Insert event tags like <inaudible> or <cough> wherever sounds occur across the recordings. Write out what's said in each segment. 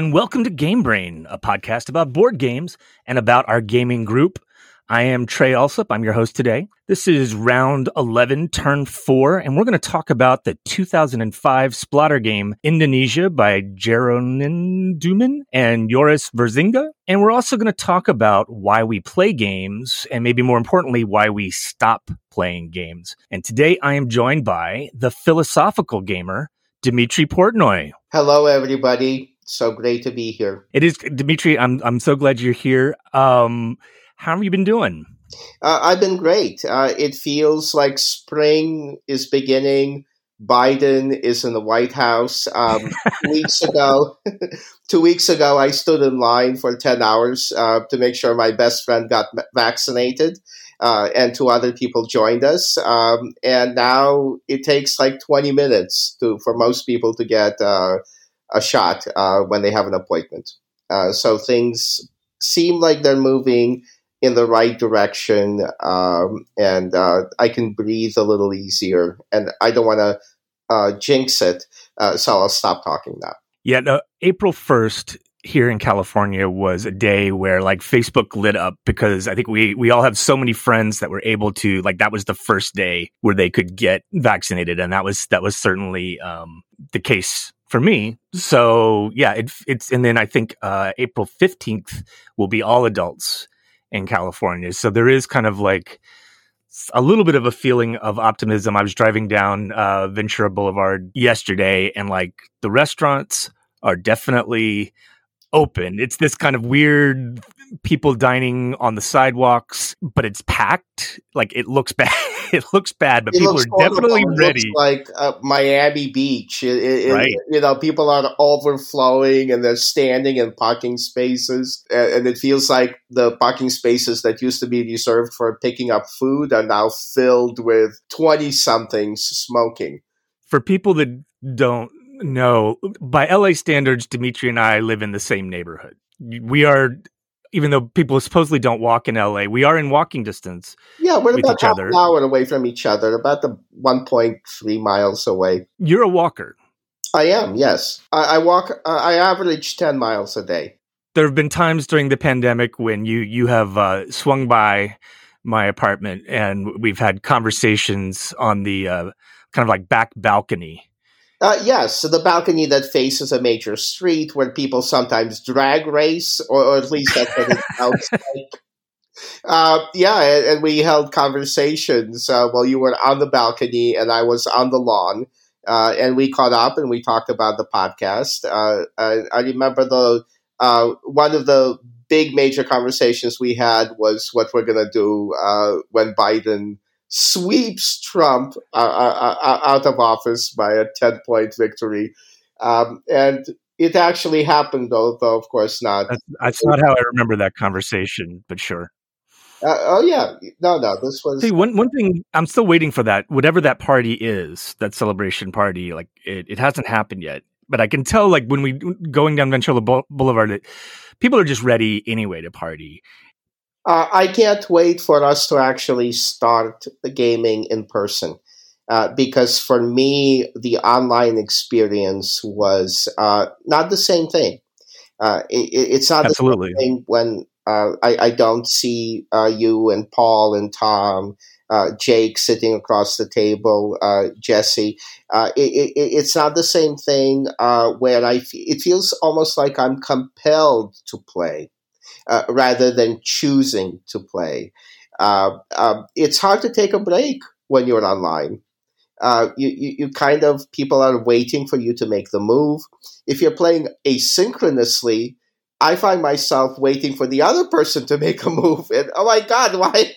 And welcome to Game Brain, a podcast about board games and about our gaming group. I am Trey Alsop. I'm your host today. This is round 11, turn four, and we're going to talk about the 2005 Splotter game Indonesia by Jeroen Doumen and Joris Wiersinga. And we're also going to talk about why we play games and maybe more importantly, why we stop playing games. And today I am joined by the philosophical gamer, Dimitri Portnoy. Hello, everybody. So great to be here. It is Dimitri. I'm I'm so glad you're here. Um, how have you been doing? Uh, I've been great. Uh, it feels like spring is beginning. Biden is in the White House. Um, <laughs> weeks ago, <laughs> two weeks ago, I stood in line for ten hours uh, to make sure my best friend got vaccinated, uh, and two other people joined us. Um, and now it takes like twenty minutes to for most people to get uh, a shot uh, when they have an appointment. Uh, so things seem like they're moving in the right direction, um, and uh, I can breathe a little easier. And I don't want to uh, jinx it, uh, so I'll stop talking now. Yeah, no, April first here in California was a day where like Facebook lit up because I think we we all have so many friends that were able to like that was the first day where they could get vaccinated, and that was that was certainly um, the case for me. So yeah, it, it's and then I think uh, April fifteenth will be all adults in California. So there is kind of like a little bit of a feeling of optimism. I was driving down uh, Ventura Boulevard yesterday, and like the restaurants are definitely open. It's this kind of weird people dining on the sidewalks, but it's packed. Like it looks <laughs> bad. it looks bad, but it people are definitely ready. like uh, Miami Beach, it, it, right? You know, people are overflowing and they're standing in parking spaces, and it feels like the parking spaces that used to be reserved for picking up food are now filled with twenty somethings smoking. For people that don't know, by LA standards, Dimitri and I live in the same neighborhood. We are even though people supposedly don't walk in LA, we are in walking distance. Yeah, we're about half an hour away from each other, about the 1.3 miles away. You're a walker. I am, yes. I, I walk, uh, I average 10 miles a day. There have been times during the pandemic when you, you have uh, swung by my apartment and we've had conversations on the uh, kind of like back balcony uh, yes, the balcony that faces a major street where people sometimes drag race, or, or at least that's what it <laughs> sounds like. Uh, yeah, and, and, we held conversations uh, while you were on the balcony and I was on the lawn. Uh, and we caught up and we talked about the podcast. Uh, I, I, remember the uh, one of the big major conversations we had was what we're going to do uh, when Biden sweeps Trump uh, uh, uh, out of office by a 10 point victory. Um, and it actually happened, although, of course, not. That's, that's not how I remember that conversation, but sure. Uh, oh yeah, no, no. This was see one one thing. I'm still waiting for that. Whatever that party is, that celebration party, like it, it hasn't happened yet. But I can tell, like when we going down Ventura Boulevard, that people are just ready anyway to party. Uh, I can't wait for us to actually start the gaming in person. Uh, because for me, the online experience was uh, not the same thing. Uh, it, it's not Absolutely. the same thing when uh, I, I, don't see uh, you and Paul and Tom, Jake sitting across the table, Jesse. It, it, it's not the same thing where I. F- it feels almost like I'm compelled to play uh, rather than choosing to play. Uh, uh, it's hard to take a break when you're online. Uh, you, you, you, kind of people are waiting for you to make the move. If you're playing asynchronously, I find myself waiting for the other person to make a move, and oh my god, <laughs> why? Right.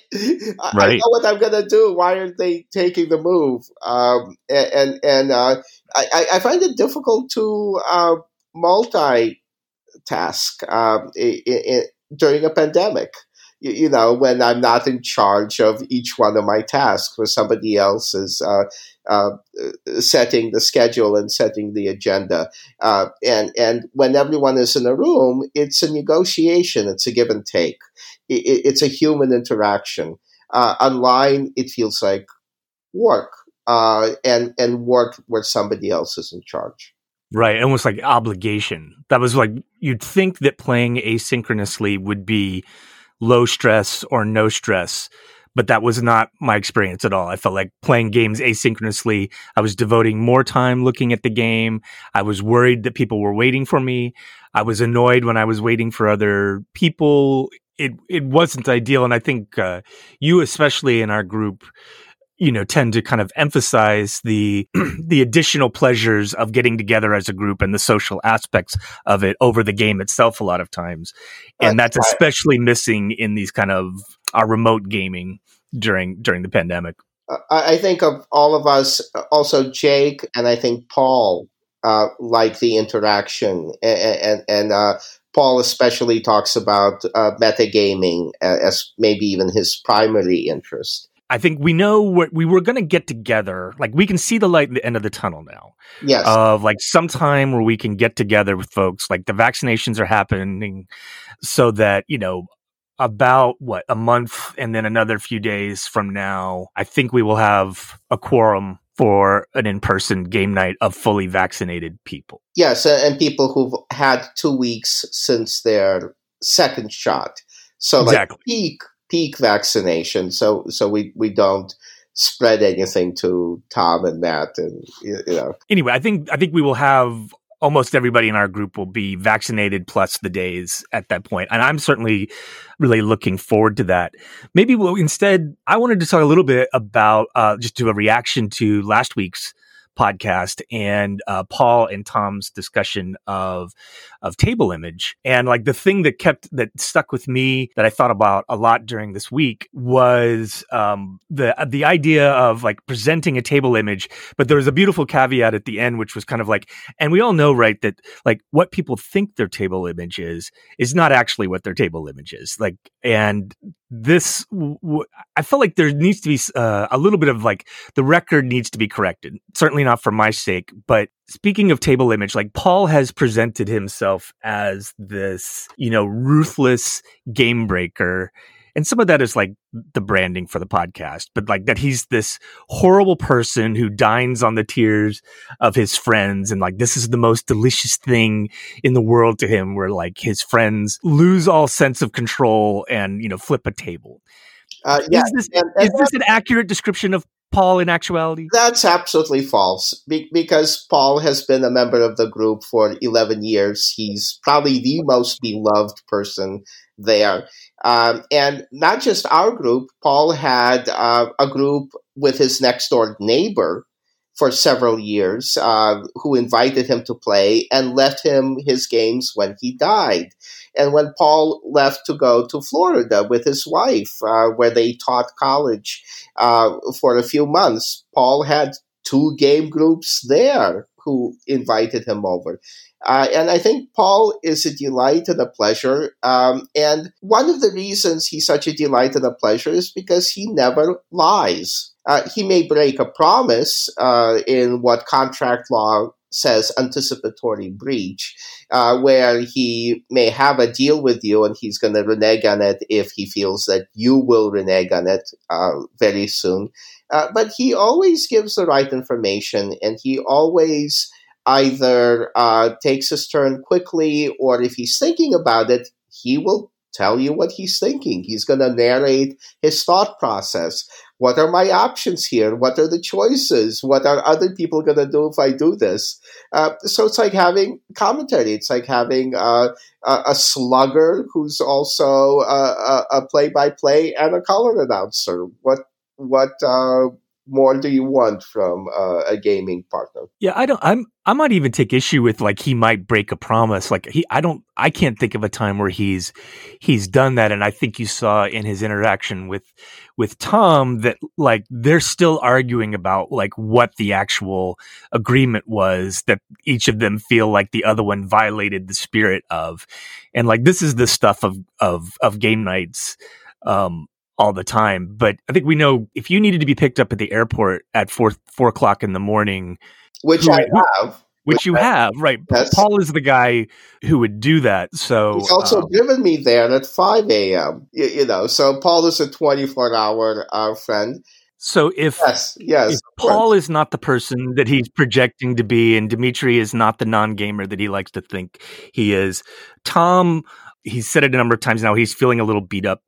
I know what I'm gonna do. Why aren't they taking the move? Um, and and uh, I, I find it difficult to uh, multitask. Um, it, it, during a pandemic. You, you, know, when I'm not in charge of each one of my tasks, where somebody else is uh, uh, setting the schedule and setting the agenda. Uh, and and when everyone is in a room, it's a negotiation. It's a give and take. It, it's a human interaction. Uh, online, it feels like work, uh, and and work where somebody else is in charge. Right, almost like obligation. That was like you'd think that playing asynchronously would be low stress or no stress, but that was not my experience at all. I felt like playing games asynchronously. I was devoting more time looking at the game. I was worried that people were waiting for me. I was annoyed when I was waiting for other people. It it wasn't ideal, and I think uh, you, especially in our group, you know tend to kind of emphasize the <clears throat> the additional pleasures of getting together as a group and the social aspects of it over the game itself a lot of times. And that's especially missing in these kind of our remote gaming during during the pandemic. I think of all of us also jake and i think paul uh, like the interaction. And and, and uh, Paul especially talks about uh, metagaming as maybe even his primary interest. I think we know what we were going to get together. Like we can see the light at the end of the tunnel now. Yes. Of like some time where we can get together with folks. Like the vaccinations are happening so that, you know, about what a month and then another few days from now, I think we will have a quorum for an in-person game night of fully vaccinated people. Yes, and people who've had two weeks since their second shot. So exactly. like peak peak vaccination, so so we we don't spread anything to Tom and Matt, and you know. Anyway, I think I think we will have almost everybody in our group will be vaccinated plus the days at that point. And I'm certainly really looking forward to that. Maybe we'll instead, I wanted to talk a little bit about uh, just do a reaction to last week's podcast and uh, Paul and Tom's discussion of of table image. And like the thing that kept that stuck with me that I thought about a lot during this week was um, the the idea of like presenting a table image, but there was a beautiful caveat at the end, which was kind of like, and we all know, right, that like what people think their table image is is not actually what their table image is. Like, and this w- I felt like there needs to be uh, a little bit of like the record needs to be corrected. Certainly not for my sake, but speaking of table image, like Paul has presented himself as this, you know, ruthless game breaker. And some of that is like the branding for the podcast, but like that he's this horrible person who dines on the tears of his friends. And like, this is the most delicious thing in the world to him, where like his friends lose all sense of control and, you know, flip a table. Uh, yeah, is this, and, and is this an accurate description of Paul in actuality? That's absolutely false Be- because Paul has been a member of the group for 11 years. He's probably the most beloved person there. Um, and not just our group, Paul had uh, a group with his next door neighbor for several years uh, who invited him to play and left him his games when he died. And when Paul left to go to Florida with his wife, uh, where they taught college uh, for a few months, Paul had two game groups there who invited him over. Uh, and I think Paul is a delight and a pleasure. Um, and one of the reasons he's such a delight and a pleasure is because he never lies. Uh, he may break a promise uh, in what contract law says anticipatory breach, uh, where he may have a deal with you and he's going to renege on it if he feels that you will renege on it uh, very soon. Uh, but he always gives the right information and he always either uh, takes his turn quickly or if he's thinking about it, he will tell you what he's thinking. He's going to narrate his thought process. What are my options here? What are the choices? What are other people going to do if I do this? Uh, so it's like having commentary. It's like having uh, a, slugger who's also a, a, play-by-play and a color announcer. What what uh, more do you want from uh, a gaming partner? Yeah, I don't. I'm. I might even take issue with like he might break a promise. Like he, I don't. I can't think of a time where he's he's done that. And I think you saw in his interaction with with Tom that like they're still arguing about like what the actual agreement was that each of them feel like the other one violated the spirit of. And like this is the stuff of of of game nights um all the time. But I think we know if you needed to be picked up at the airport at four four o'clock in the morning, which I have, which you have, right? Yes. Paul is the guy who would do that. So he's also um, driven me there at five a.m. You, you, know, so Paul is a twenty four hour uh, friend. So if yes, yes, if Paul is not the person that he's projecting to be, and Dimitri is not the non-gamer that he likes to think he is, Tom, he's said it a number of times now. He's feeling a little beat up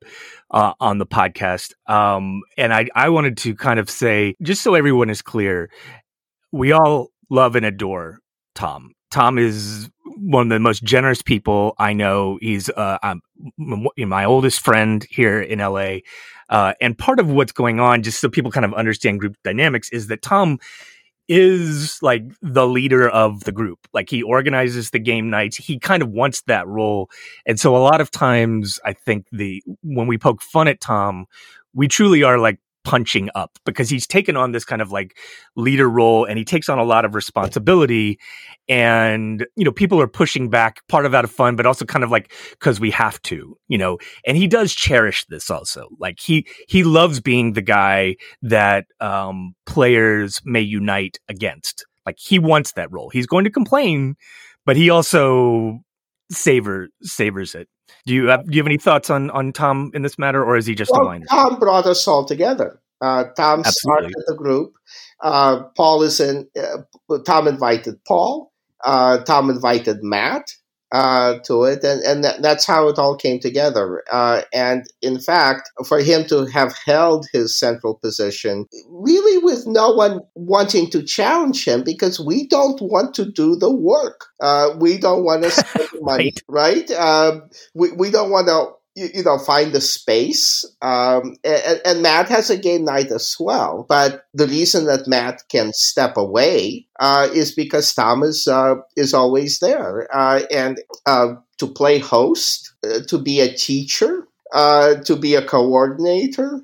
uh, on the podcast, um, and I I wanted to kind of say just so everyone is clear, we all love and adore Tom. Tom is one of the most generous people I know. He's uh, my oldest friend here in LA. Uh, and part of what's going on, just so people kind of understand group dynamics, is that Tom is like the leader of the group. Like he organizes the game nights. He kind of wants that role. And so a lot of times I think the when we poke fun at Tom, we truly are like punching up because he's taken on this kind of like leader role and he takes on a lot of responsibility and you know people are pushing back part of out of fun but also kind of like because we have to you know and he does cherish this also. Like he he loves being the guy that um players may unite against. Like he wants that role. He's going to complain but he also savor savors it do you have do you have any thoughts on on Tom in this matter, or is he just well, a minor? Tom brought us all together. Uh, Tom Absolutely. started the group. Uh, Paul is in. Uh, Tom invited Paul. Uh, Tom invited Matt uh, to it, and and that, that's how it all came together. Uh, and in fact, for him to have held his central position, really with no one wanting to challenge him, because we don't want to do the work. Uh, we don't want to <laughs> spend money, right? right? Um, we we don't want to you, you know, find the space. Um, and, and, Matt has a game night as well. But the reason that Matt can step away uh, is because Thomas uh, is always there. Uh, and uh, to play host, uh, to be a teacher, uh, to be a coordinator,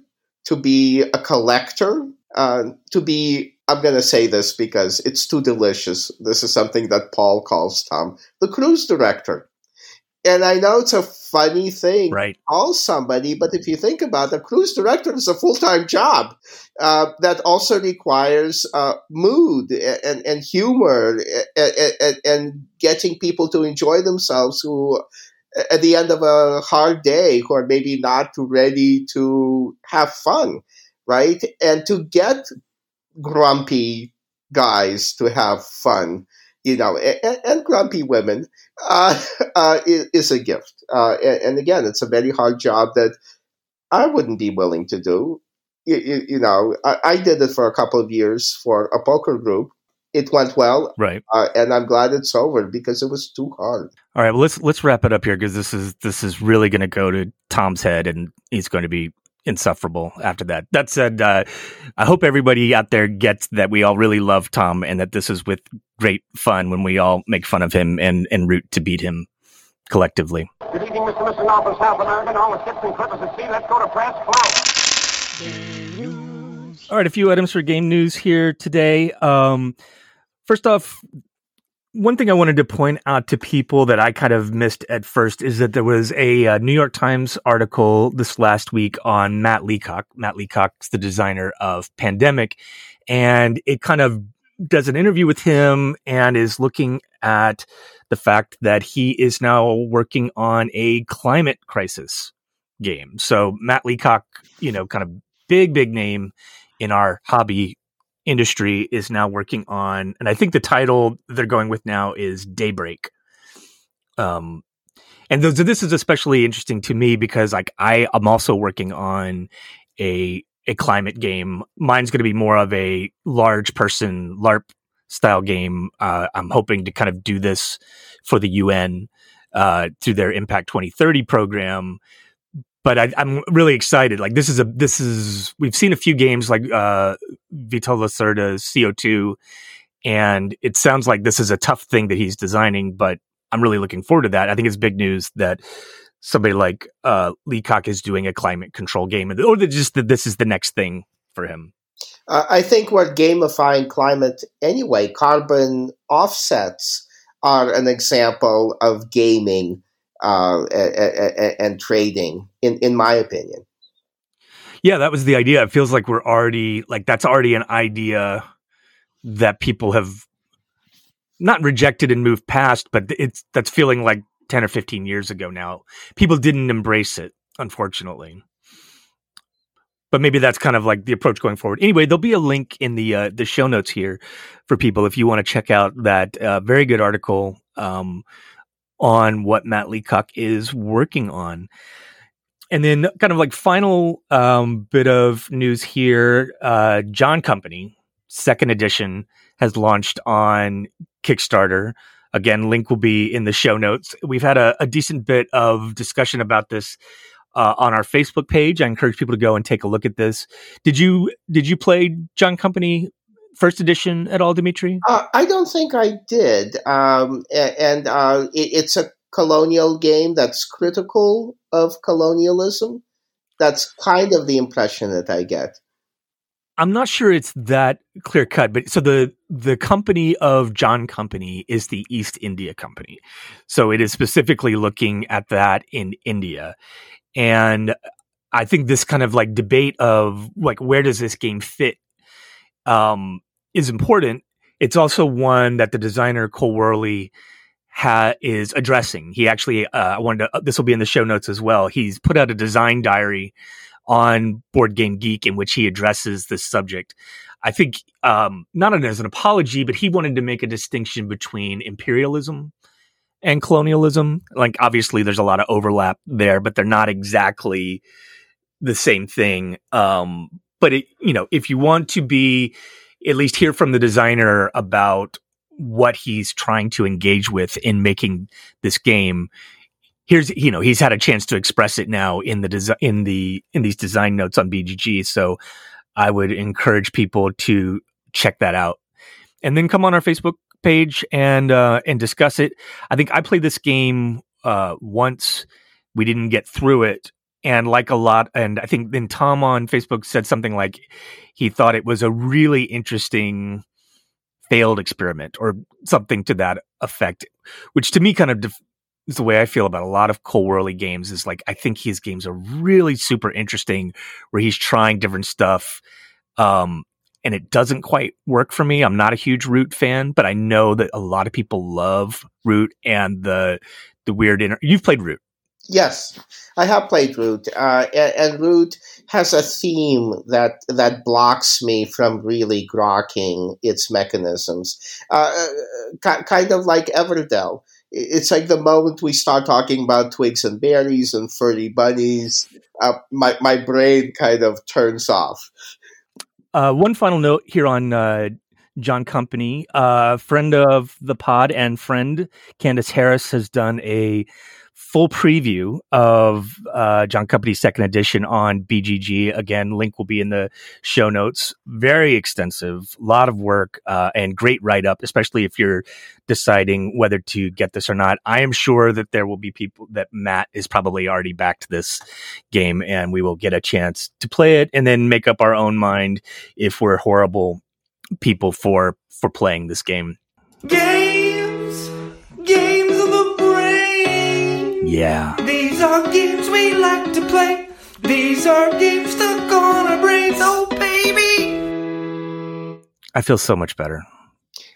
to be a collector, to be I'm going to say this because it's too delicious. This is something that Paul calls Tom, the cruise director. And I know it's a funny thing right. call somebody, but if you think about it, a cruise director is a full time job uh, that also requires uh, mood and, and humor and, and, and, getting people to enjoy themselves who, at the end of a hard day, who are maybe not ready to have fun, right? And to get grumpy guys to have fun you know, and, and grumpy women uh, <laughs> uh, is, a gift. Uh, and, and, again, it's a very hard job that I wouldn't be willing to do. You, you, you know, I, I, did it for a couple of years for a poker group. It went well, right? Uh, and I'm glad it's over because it was too hard. All right, well let's let's wrap it up here because this is this is really going to go to Tom's head, and he's going to be insufferable after that. That said, uh, I hope everybody out there gets that we all really love Tom and that this is with great fun when we all make fun of him and, and root to beat him collectively. Good evening, Mr. Mr. Norfolk, South American. All the ships and clippers at sea. Let's go to press. All right, a few items for game news here today. Um, first off, one thing I wanted to point out to people that I kind of missed at first is that there was a uh, New York Times article this last week on Matt Leacock. Matt Leacock's the designer of Pandemic, and it kind of does an interview with him and is looking at the fact that he is now working on a climate crisis game. So Matt Leacock, you know, kind of big, big name in our hobby industry is now working on, and I think the title they're going with now is Daybreak. Um, and th- this is especially interesting to me because like I am also working on a a climate game. Mine's going to be more of a large person LARP style game. Uh, I'm hoping to kind of do this for the UN uh, through their Impact 2030 program, but I, am really excited. Like this is a this is we've seen a few games like uh, Vital Lacerda's CO2, and it sounds like this is a tough thing that he's designing. But I'm really looking forward to that. I think it's big news that somebody like uh, Leacock is doing a climate control game, or just that this is the next thing for him. Uh, I think we're gamifying climate anyway. Carbon offsets are an example of gaming uh, and, and trading, in, in my opinion. Yeah, that was the idea. It feels like we're already like that's already an idea that people have not rejected and moved past, but it's that's feeling like 10 or 15 years ago now. People didn't embrace it, unfortunately. but maybe that's kind of like the approach going forward. Anyway, there'll be a link in the uh, the show notes here for people if you want to check out that uh, very good article um, on what Matt Leacock is working on. And then, kind of like final um, bit of news here: uh, John Company Second Edition has launched on Kickstarter. Again, link will be in the show notes. We've had a, a decent bit of discussion about this uh, on our Facebook page. I encourage people to go and take a look at this. Did you did you play John Company first edition at all, Dimitri? Uh, I don't think I did. Um, and uh, it, it's a colonial game that's critical of colonialism. That's kind of the impression that I get. I'm not sure it's that clear cut, but so the the company of John Company is the East India Company. So it is specifically looking at that in India. And I think this kind of like debate of like where does this game fit um, is important. It's also one that the designer Cole Wehrle ha- is addressing. He actually, uh, I wanted to, uh, this will be in the show notes as well. He's put out a design diary on Board Game Geek in which he addresses this subject. I think um, not as an apology, but he wanted to make a distinction between imperialism and colonialism. Like obviously, there's a lot of overlap there, but they're not exactly the same thing. Um, but it, you know, if you want to be at least hear from the designer about what he's trying to engage with in making this game here's you know he's had a chance to express it now in the in the in these design notes on BGG so I would encourage people to check that out. And then come on our Facebook page and uh and discuss it. I think I played this game uh once. We didn't get through it and like a lot and I think then Tom on Facebook said something like he thought it was a really interesting failed experiment or something to that effect, which to me kind of def- is the way I feel about a lot of Cole Wehrle games. Is like I think his games are really super interesting, where he's trying different stuff, um, and it doesn't quite work for me. I'm not a huge Root fan, but I know that a lot of people love Root and the the weird. Inter- You've played Root, Yes, I have played Root, uh, and, Root has a theme that that blocks me from really grokking its mechanisms. Uh, uh kind of like Everdell. It's like the moment we start talking about twigs and berries and furry bunnies, uh, my my brain kind of turns off. Uh, one final note here on uh, John Company, uh, friend of the pod and friend Candace Harris has done a full preview of uh, John Company's second edition on BGG. Again, link will be in the show notes. Very extensive, a lot of work, uh, and great write up, especially if you're deciding whether to get this or not. I am sure that there will be people that Matt is probably already backed this game, and we will get a chance to play it and then make up our own mind if we're horrible people for for playing this game. Games, yeah. These are games we like to play. These are games stuck on our brains. Oh, baby. I feel so much better.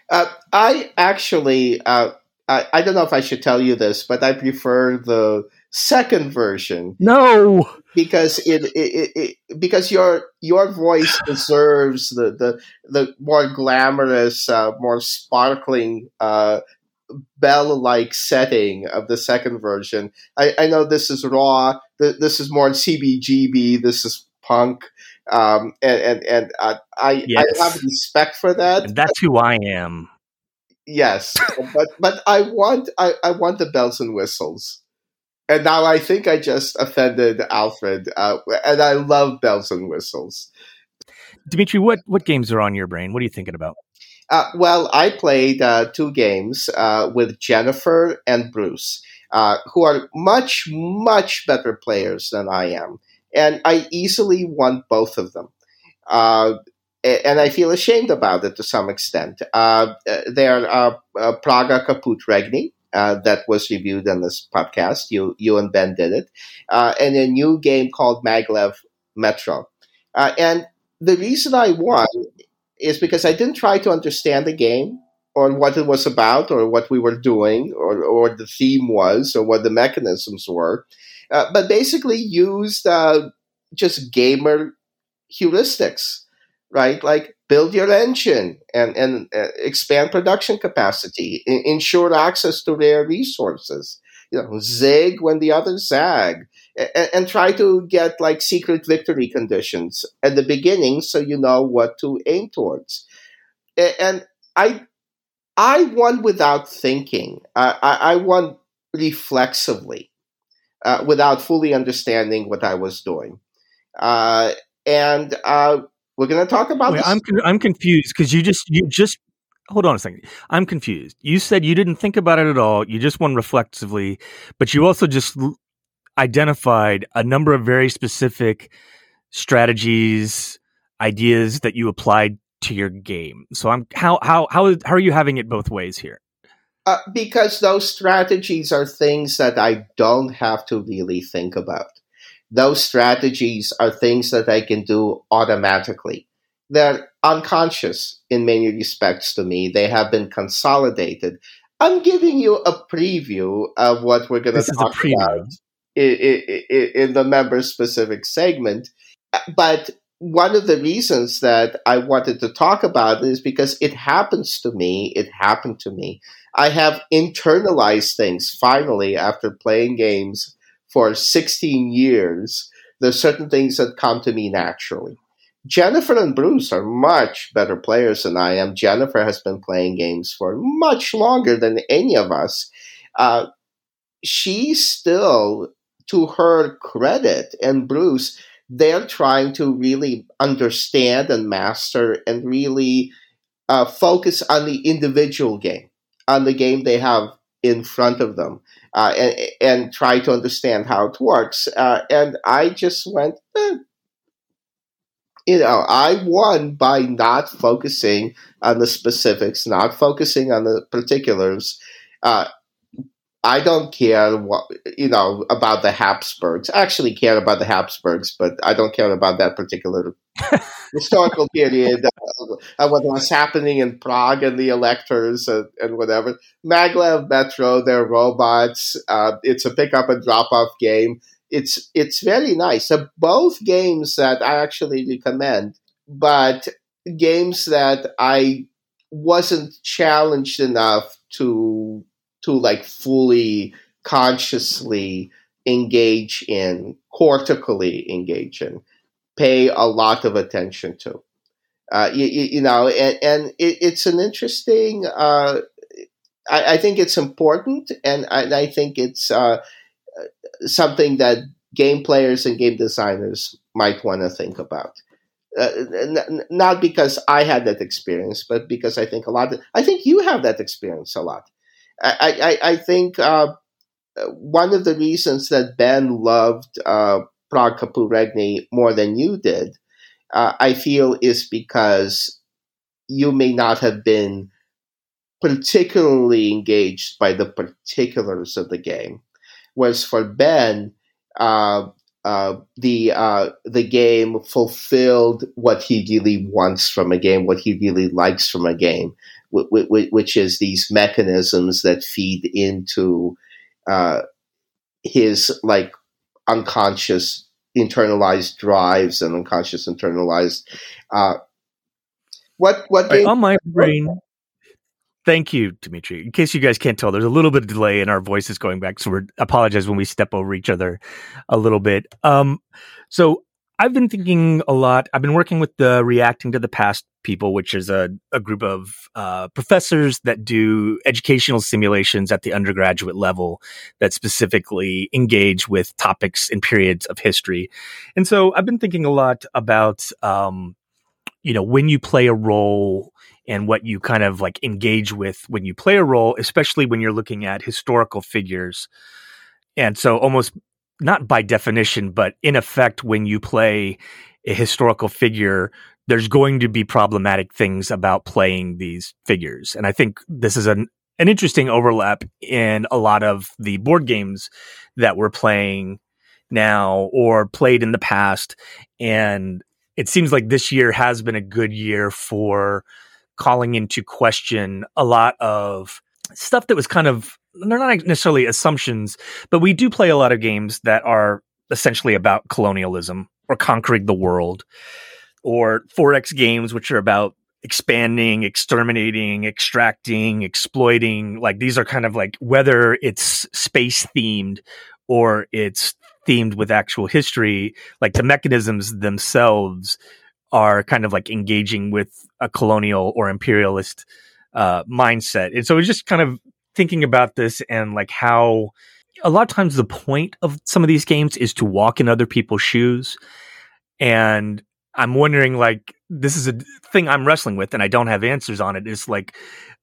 Uh, I actually, uh, I, I don't know if I should tell you this, but I prefer the second version. No, because it, it, it, because your your voice <sighs> deserves the the, the more glamorous, uh, more sparkling uh, bell-like setting of the second version. I, I know this is raw. this is more CBGB. This is punk. Um, and and, and uh, I yes. I have respect for that. And that's who I am. Yes, but but I want I, I want the bells and whistles. And now I think I just offended Alfred, uh, and I love bells and whistles. Dimitri, what what games are on your brain? What are you thinking about? Uh, well, I played uh, two games uh, with Jennifer and Bruce, uh, who are much, much better players than I am. And I easily won both of them. Uh, and I feel ashamed about it to some extent. Uh, they are Praga Caput Regni, that was reviewed on this podcast. You, you and Ben did it. and a new game called Maglev Metro. and the reason I won is because I didn't try to understand the game or what it was about or what we were doing or, or the theme was or what the mechanisms were, uh, but basically used uh, just gamer heuristics, right? Like build your engine and, and uh, expand production capacity, I- ensure access to rare resources, you know, zig when the others zag, and, and try to get like secret victory conditions at the beginning so you know what to aim towards. And I, I won without thinking. I, I, I won reflexively, uh, without fully understanding what I was doing. Uh, and uh, we're going to talk about Wait, this. I'm I'm confused because you just you just hold on a second. I'm confused. You said you didn't think about it at all. You just won reflexively, but you also just l- identified a number of very specific strategies, ideas that you applied to your game. So I'm how how how how are you having it both ways here? Uh, because those strategies are things that I don't have to really think about. Those strategies are things that I can do automatically. They're unconscious in many respects to me. They have been consolidated. I'm giving you a preview of what we're going to talk about in, in, in the member specific segment. But one of the reasons that I wanted to talk about it is because it happens to me. It happened to me. I have internalized things finally after playing games for 16 years. There's certain things that come to me naturally. Jennifer and Bruce are much better players than I am. Jennifer has been playing games for much longer than any of us. Uh, she still, to her credit, and Bruce, they're trying to really understand and master and really uh, focus on the individual game, on the game they have in front of them, uh, and, and try to understand how it works. Uh, and I just went. You know, I won by not focusing on the specifics, not focusing on the particulars. Uh, I don't care what you know about the Habsburgs. I actually care about the Habsburgs, but I don't care about that particular <laughs> historical period uh, uh, what was happening in Prague and the electors and, and whatever. Maglev Metro, they're robots. Uh, it's a pick up and drop off game. It's it's very nice. So both games that I actually recommend, but games that I wasn't challenged enough to to like fully consciously engage in, cortically engage in, pay a lot of attention to. Uh, you, you, know, and, and it, it's an interesting. Uh, I, I, think it's important, and I, I think it's uh, something that game players and game designers might want to think about. Uh, n- not because I had that experience, but because I think a lot. Of, I think you have that experience a lot. I, I, I think uh, one of the reasons that Ben loved uh, Prague Caput Regni more than you did, uh, I feel, is because you may not have been particularly engaged by the particulars of the game. Whereas for Ben, uh, uh, the uh, the game fulfilled what he really wants from a game, what he really likes from a game, which is these mechanisms that feed into uh, his like unconscious internalized drives and unconscious internalized uh, what what right, on my brain thank you dimitri in case you guys can't tell there's a little bit of delay in our voices going back so we apologize when we step over each other a little bit um so I've been thinking a lot. I've been working with the Reacting to the Past people, which is a, a group of uh, professors that do educational simulations at the undergraduate level that specifically engage with topics and periods of history. And so I've been thinking a lot about, um, you know, when you play a role and what you kind of like engage with when you play a role, especially when you're looking at historical figures. And so almost not by definition, but in effect, when you play a historical figure, there's going to be problematic things about playing these figures. And I think this is an, an interesting overlap in a lot of the board games that we're playing now or played in the past. And it seems like this year has been a good year for calling into question a lot of stuff that was kind of they're not necessarily assumptions, but we do play a lot of games that are essentially about colonialism or conquering the world. or 4X games, which are about expanding, exterminating, extracting, exploiting. Like these are kind of like whether it's space themed or it's themed with actual history, like the mechanisms themselves are kind of like engaging with a colonial or imperialist uh, mindset. And so it's just kind of thinking about this and like how a lot of times the point of some of these games is to walk in other people's shoes. And I'm wondering, like, this is a thing I'm wrestling with, and I don't have answers on it. Is like,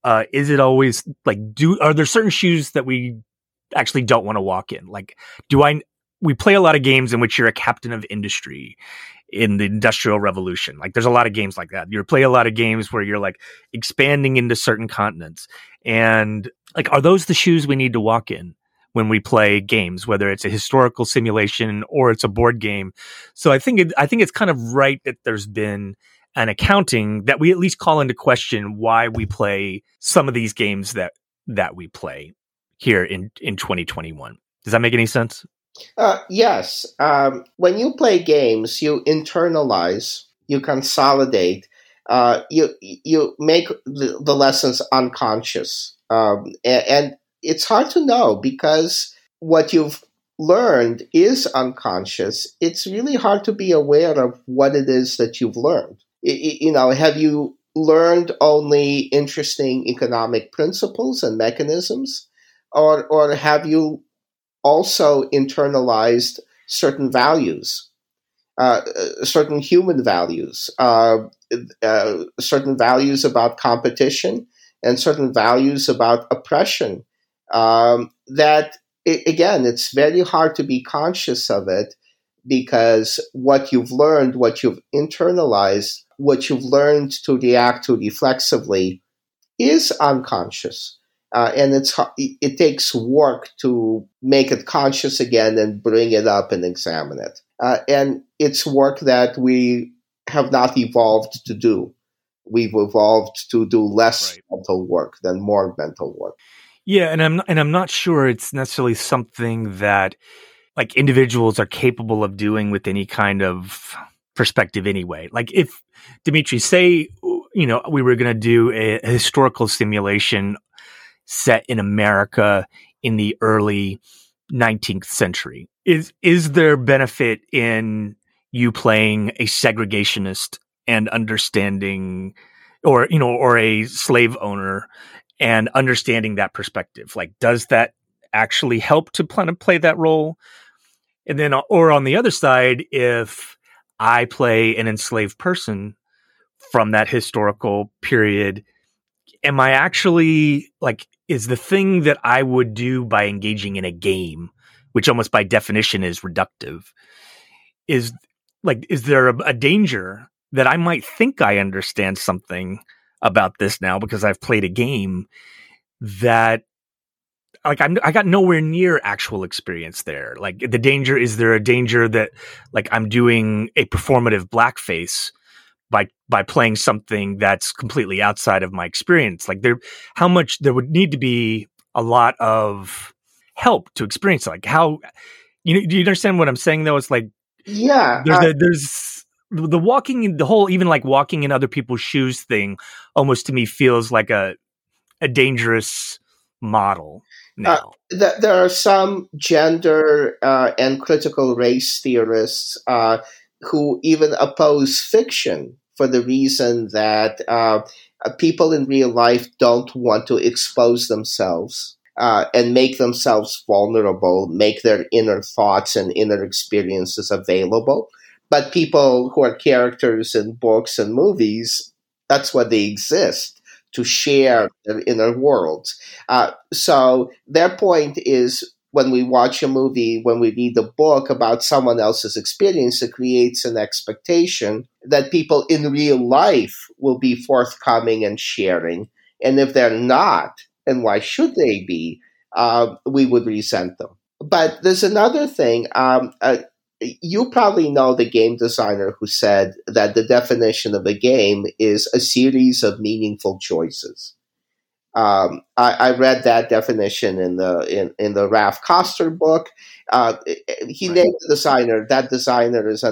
uh, is it always like, do are there certain shoes that we actually don't want to walk in? Like, do I? We play a lot of games in which you're a captain of industry in the industrial revolution. Like, there's a lot of games like that. You play a lot of games where you're like expanding into certain continents, and like, are those the shoes we need to walk in? when we play games, whether it's a historical simulation or it's a board game. So I think it, I think it's kind of right that there's been an accounting that we at least call into question why we play some of these games that that we play here in in 2021. Does that make any sense? Uh, yes. Um, when you play games, you internalize, you consolidate, uh, you you make the, the lessons unconscious, um, and, and it's hard to know because what you've learned is unconscious. It's really hard to be aware of what it is that you've learned. You know, have you learned only interesting economic principles and mechanisms? Or, or have you also internalized certain values, uh, certain human values, uh, uh, certain values about competition, and certain values about oppression um, that it, again, it's very hard to be conscious of it because what you've learned, what you've internalized, what you've learned to react to reflexively is unconscious. Uh, and it's it takes work to make it conscious again and bring it up and examine it. Uh, and it's work that we have not evolved to do. We've evolved to do less right. mental work than more mental work. Yeah, and I'm and I'm not sure it's necessarily something that like individuals are capable of doing with any kind of perspective anyway. Like if Dimitri say you know we were going to do a, a historical simulation set in America in the early 19th century. Is is there benefit in you playing a segregationist and understanding or you know or a slave owner and understanding that perspective. Like, does that actually help to plan to play that role? And then, uh, or on the other side, if I play an enslaved person from that historical period, am I actually like, is the thing that I would do by engaging in a game, which almost by definition is reductive, is like, is there a, a danger that I might think I understand something about this now because I've played a game that like I'm, I got nowhere near actual experience there. Like the danger is there a danger that like I'm doing a performative blackface by by playing something that's completely outside of my experience. Like there, how much there would need to be a lot of help to experience. Like how you know, do you understand what I'm saying though? It's like yeah, there's uh, there's the walking in the whole even like walking in other people's shoes thing almost to me feels like a a dangerous model uh, now. Uh, th- there are some gender uh, and critical race theorists uh, who even oppose fiction for the reason that uh, people in real life don't want to expose themselves. Uh, and make themselves vulnerable, make their inner thoughts and inner experiences available but people who are characters in books and movies, that's what they exist to share their inner worlds. Uh, so their point is when we watch a movie, when we read a book about someone else's experience, it creates an expectation that people in real life will be forthcoming and sharing. And if they're not, and why should they be, uh, we would resent them. But there's another thing. Um, uh, you probably know the game designer who said that the definition of a game is a series of meaningful choices. Um, I, I, read that definition in the in, in the Raph Koster book. Uh, he right. named the designer. That designer is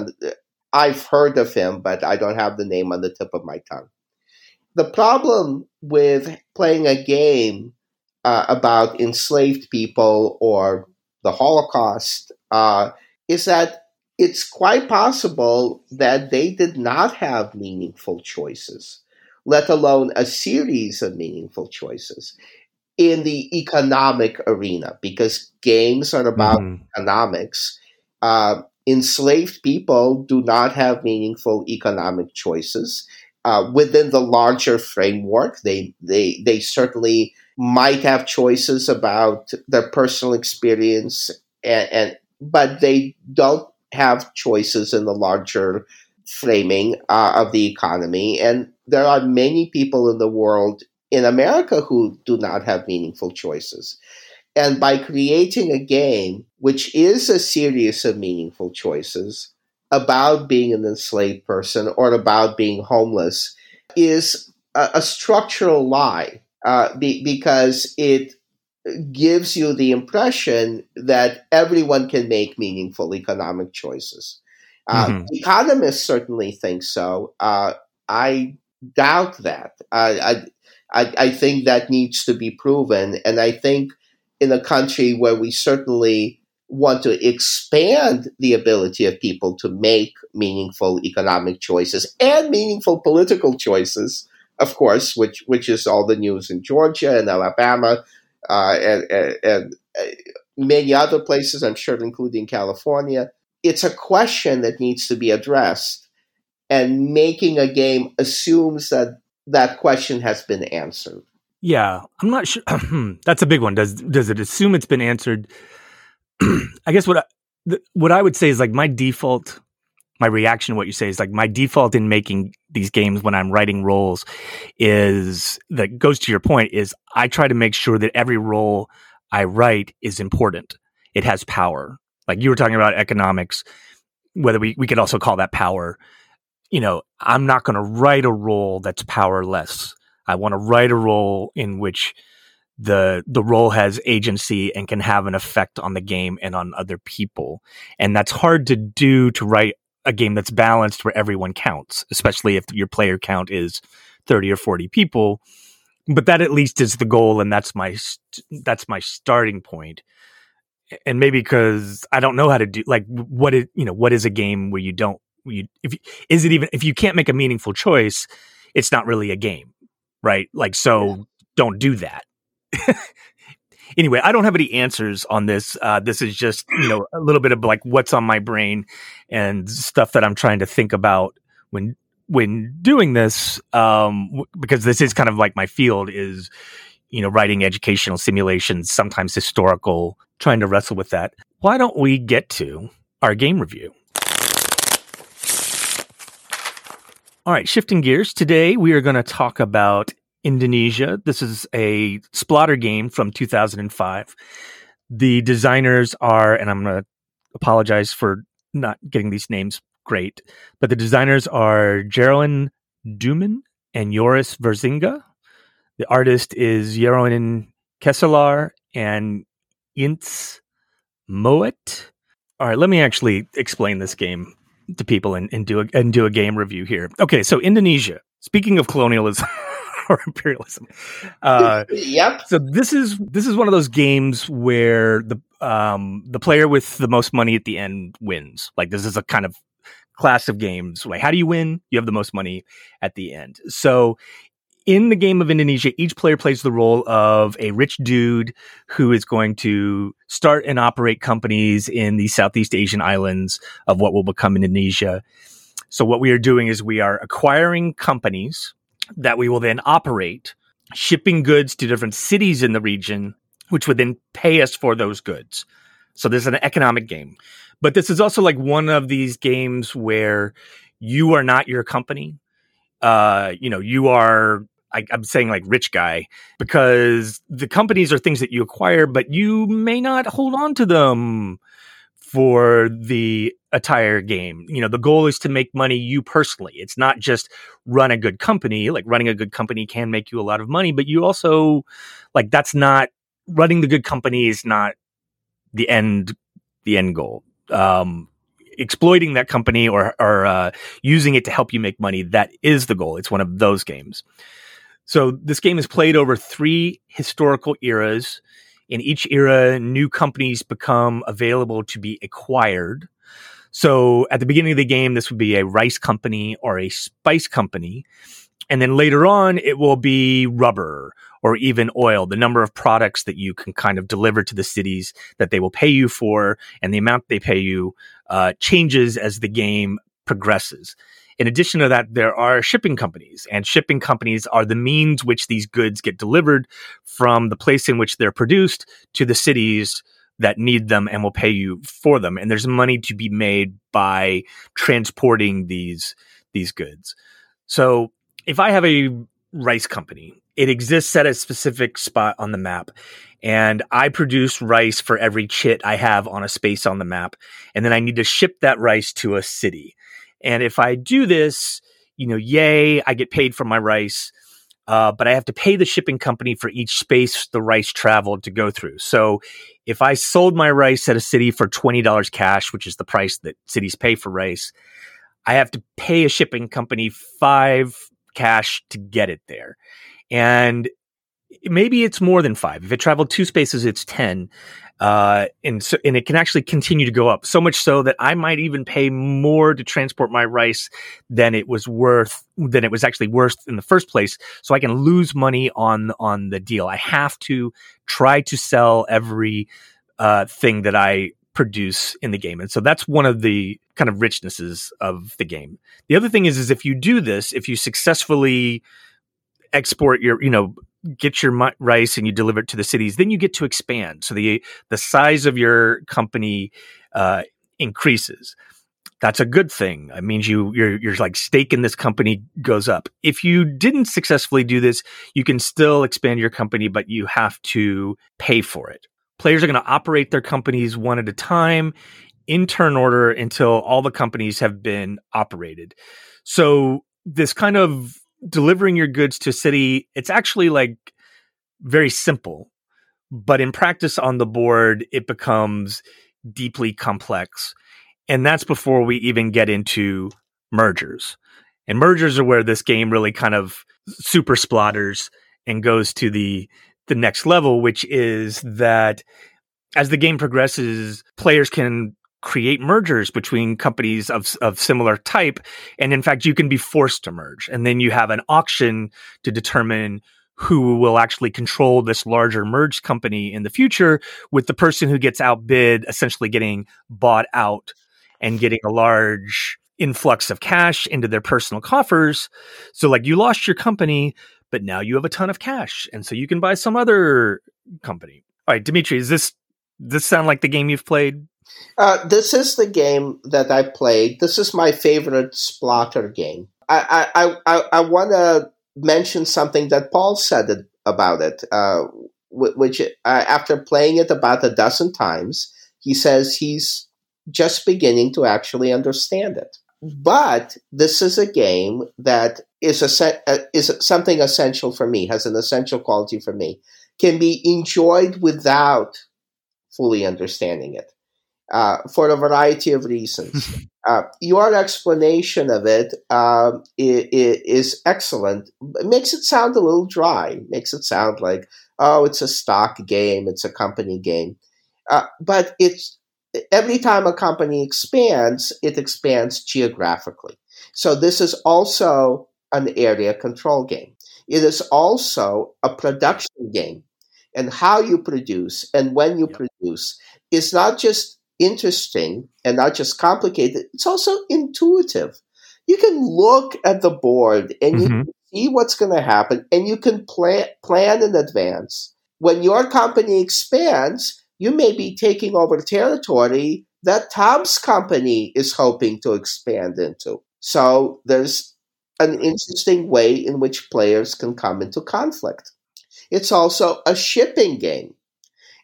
I've heard of him, but I don't have the name on the tip of my tongue. The problem with playing a game uh, about enslaved people or the Holocaust uh, is that it's quite possible that they did not have meaningful choices, let alone a series of meaningful choices in the economic arena, because games are about mm-hmm. economics. Uh, enslaved people do not have meaningful economic choices. Uh, within the larger framework, they, they, they certainly might have choices about their personal experience and, and but they don't have choices in the larger framing uh, of the economy. And there are many people in the world, in America, who do not have meaningful choices. And by creating a game which is a series of meaningful choices about being an enslaved person or about being homeless, is a, a structural lie uh, be, because it gives you the impression that everyone can make meaningful economic choices. Uh, mm-hmm. Economists certainly think so. Uh, I doubt that. I, I, I think that needs to be proven. And I think in a country where we certainly want to expand the ability of people to make meaningful economic choices and meaningful political choices, of course, which which is all the news in Georgia and Alabama, uh, and, and, and uh, many other places, I'm sure, including California. It's a question that needs to be addressed, and making a game assumes that that question has been answered. Yeah, I'm not sure. <clears throat> That's a big one. Does does it assume it's been answered? <clears throat> I guess what I, what I would say is like my default my reaction to what you say is like my default in making these games when I'm writing roles is that goes to your point is I try to make sure that every role I write is important. It has power. Like you were talking about economics, whether we, we could also call that power. You know, I'm not going to write a role that's powerless. I want to write a role in which the the role has agency and can have an effect on the game and on other people. And that's hard to do to write a game that's balanced where everyone counts, especially if your player count is 30 or 40 people. But that at least is the goal, and that's my that's my starting point. And maybe because I don't know how to do like what is you know what is a game where you don't you if is it even if you can't make a meaningful choice, it's not really a game, right? Like so, yeah. don't do that. <laughs> anyway, I don't have any answers on this. Uh, this is just you know a little bit of like what's on my brain and stuff that I'm trying to think about when when doing this. Um, w- because this is kind of like my field is you know writing educational simulations, sometimes historical, trying to wrestle with that. Why don't we get to our game review? All right, shifting gears. Today we are going to talk about Indonesia. This is a Splotter game from 2005. The designers are, and I'm going to apologize for not getting these names great, but the designers are Jeroen Doumen and Joris Wiersinga. The artist is Jeroen Kesselar and Ints Moet. All right, let me actually explain this game to people and, and do a, and do a game review here. Okay, so Indonesia. Speaking of colonialism. <laughs> or imperialism. Uh, <laughs> yep. So this is this is one of those games where the um, the player with the most money at the end wins. Like this is a kind of class of games. Like how do you win? You have the most money at the end. So in the game of Indonesia, each player plays the role of a rich dude who is going to start and operate companies in the Southeast Asian islands of what will become Indonesia. So what we are doing is we are acquiring companies that we will then operate, shipping goods to different cities in the region, which would then pay us for those goods. So there's an economic game. But this is also like one of these games where you are not your company. Uh, you know, you are I, am saying like rich guy because the companies are things that you acquire, but you may not hold on to them for the entire game. You know, the goal is to make money you personally. It's not just run a good company. Like running a good company can make you a lot of money, but you also like that's not running the good company is not the end the end goal. Um exploiting that company or, or uh, using it to help you make money. That is the goal. It's one of those games. So this game is played over three historical eras. In each era, new companies become available to be acquired. So at the beginning of the game, this would be a rice company or a spice company. And then later on, it will be rubber or even oil, the number of products that you can kind of deliver to the cities that they will pay you for and the amount they pay you uh, changes as the game progresses. In addition to that, there are shipping companies, and shipping companies are the means which these goods get delivered from the place in which they're produced to the cities that need them and will pay you for them. And there's money to be made by transporting these these goods. So if I have a rice company, it exists at a specific spot on the map. And I produce rice for every chit I have on a space on the map. And then I need to ship that rice to a city. And if I do this, you know, yay, I get paid for my rice. Uh, but I have to pay the shipping company for each space the rice traveled to go through. So if I sold my rice at a city for $20 cash, which is the price that cities pay for rice, I have to pay a shipping company five cash to get it there. And maybe it's more than five. If it traveled two spaces, it's 10. Uh, and so, and it can actually continue to go up so much so that I might even pay more to transport my rice than it was worth, than it was actually worth in the first place. So I can lose money on, on the deal. I have to try to sell every, uh, thing that I produce in the game. And so that's one of the kind of richnesses of the game. The other thing is, is if you do this, if you successfully export your, you know, get your rice and you deliver it to the cities, then you get to expand. So the the size of your company uh, increases. That's a good thing. It means you you're you're like stake in this company goes up. If you didn't successfully do this, you can still expand your company, but you have to pay for it. Players are going to operate their companies one at a time in turn order until all the companies have been operated. So this kind of delivering your goods to a city, it's actually like very simple. But in practice on the board, it becomes deeply complex. And that's before we even get into mergers. And mergers are where this game really kind of super splatters and goes to the the next level, which is that as the game progresses, players can create mergers between companies of, of similar type. And in fact, you can be forced to merge. And then you have an auction to determine who will actually control this larger merged company in the future with the person who gets outbid essentially getting bought out and getting a large influx of cash into their personal coffers. So like you lost your company, but now you have a ton of cash. And so you can buy some other company. All right, Dimitri, is this this sound like the game you've played? Uh, this is the game that I played. This is my favorite Splotter game. I I I, I want to mention something that Paul said about it, uh, which uh, after playing it about a dozen times, he says he's just beginning to actually understand it. But this is a game that is a, uh, is something essential for me, has an essential quality for me, can be enjoyed without fully understanding it uh, for a variety of reasons. <laughs> uh, your explanation of it uh, is excellent. It makes it sound a little dry. It makes it sound like, oh, it's a stock game, it's a company game. Uh, but it's every time a company expands, it expands geographically. So this is also an area control game. It is also a production game. And how you produce and when you yep. produce is not just interesting and not just complicated, it's also intuitive. You can look at the board and you mm-hmm. see what's going to happen and you can plan, plan in advance. When your company expands, you may be taking over territory that Tom's company is hoping to expand into. So there's an interesting way in which players can come into conflict. It's also a shipping game.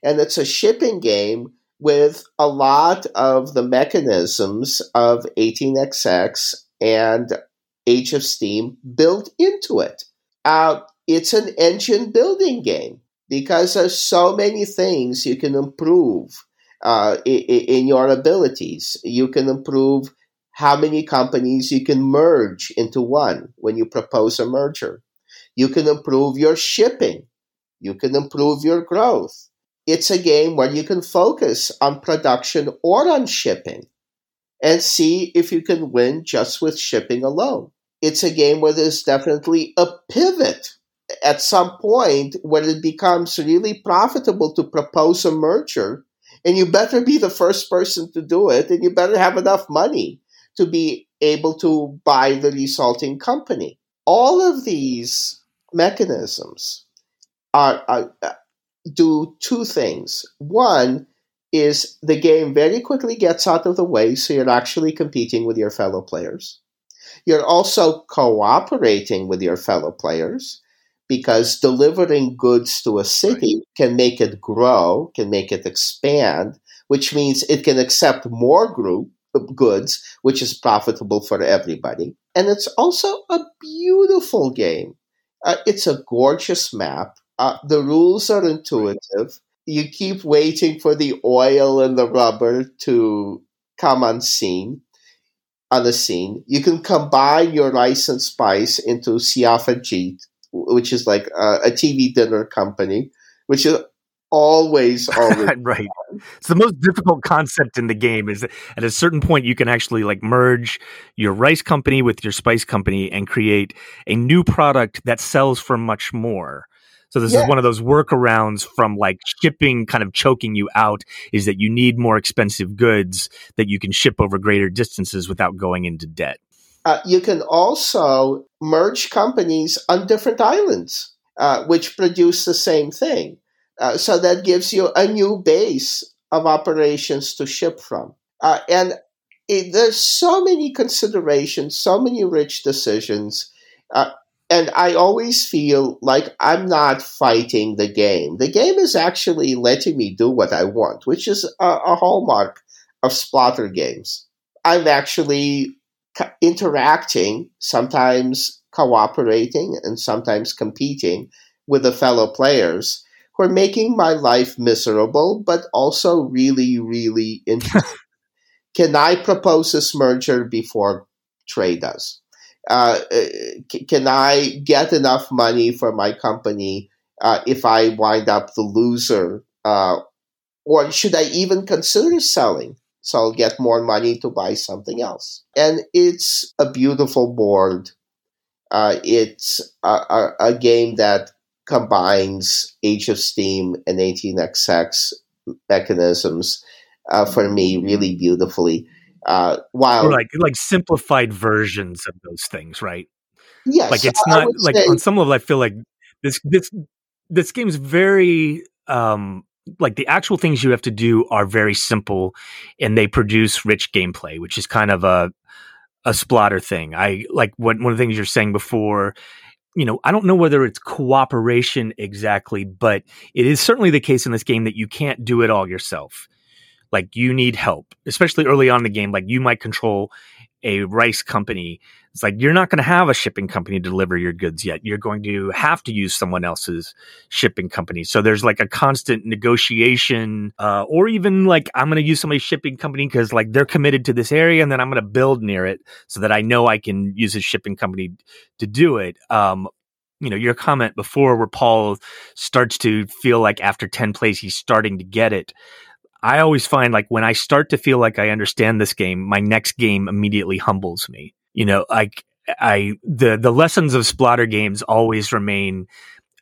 And it's a shipping game with a lot of the mechanisms of 18xx and Age of Steam built into it. Uh, it's an engine building game because there's so many things you can improve uh, in, in your abilities. You can improve how many companies you can merge into one when you propose a merger. You can improve your shipping. You can improve your growth. It's a game where you can focus on production or on shipping and see if you can win just with shipping alone. It's a game where there's definitely a pivot at some point where it becomes really profitable to propose a merger. And you better be the first person to do it, and you better have enough money to be able to buy the resulting company. All of these mechanisms are, are do two things. One is the game very quickly gets out of the way, so you're actually competing with your fellow players. You're also cooperating with your fellow players because delivering goods to a city can make it grow, can make it expand, which means it can accept more group goods, which is profitable for everybody. And it's also a beautiful game. Uh, it's a gorgeous map. Uh, the rules are intuitive. You keep waiting for the oil and the rubber to come on scene. On the scene, you can combine your rice and spice into Siap Faji, which is like a, a TV dinner company, which is always <laughs> always right it's the most difficult concept in the game is that at a certain point you can actually like merge your rice company with your spice company and create a new product that sells for much more so this yeah. is one of those workarounds from like shipping kind of choking you out is that you need more expensive goods that you can ship over greater distances without going into debt uh, you can also merge companies on different islands, uh, which produce the same thing. Uh, so that gives you a new base of operations to ship from. Uh, and it, there's so many considerations, so many rich decisions. Uh, and I always feel like I'm not fighting the game. The game is actually letting me do what I want, which is a, a hallmark of Splotter games. I'm actually interacting, sometimes cooperating, and sometimes competing with the fellow players who are making my life miserable, but also really, really interesting. <laughs> Can I propose this merger before Trey does? Uh, can I get enough money for my company uh, if I wind up the loser? Uh, or should I even consider selling? so I'll get more money to buy something else. And it's a beautiful board. Uh, it's a, a, a, game that combines Age of Steam and 18xx mechanisms uh, for me really beautifully. Uh, while or like like simplified versions of those things, right? Yes, like it's not like say, on some level. I feel like this this this game's very um like the actual things you have to do are very simple and they produce rich gameplay, which is kind of a a Splotter thing. I like what one of the things you're saying before. You know, I don't know whether it's cooperation exactly, but it is certainly the case in this game that you can't do it all yourself. Like you need help, especially early on in the game. Like you might control a rice company it's like you're not going to have a shipping company to deliver your goods yet. You're going to have to use someone else's shipping company. So there's like a constant negotiation, uh, or even like I'm going to use somebody's shipping company because like they're committed to this area, and then I'm going to build near it so that I know I can use a shipping company to do it. Um, you know, your comment before where Paul starts to feel like after 10 plays, he's starting to get it. I always find like when I start to feel like I understand this game, my next game immediately humbles me you know, like I the the lessons of Splotter games always remain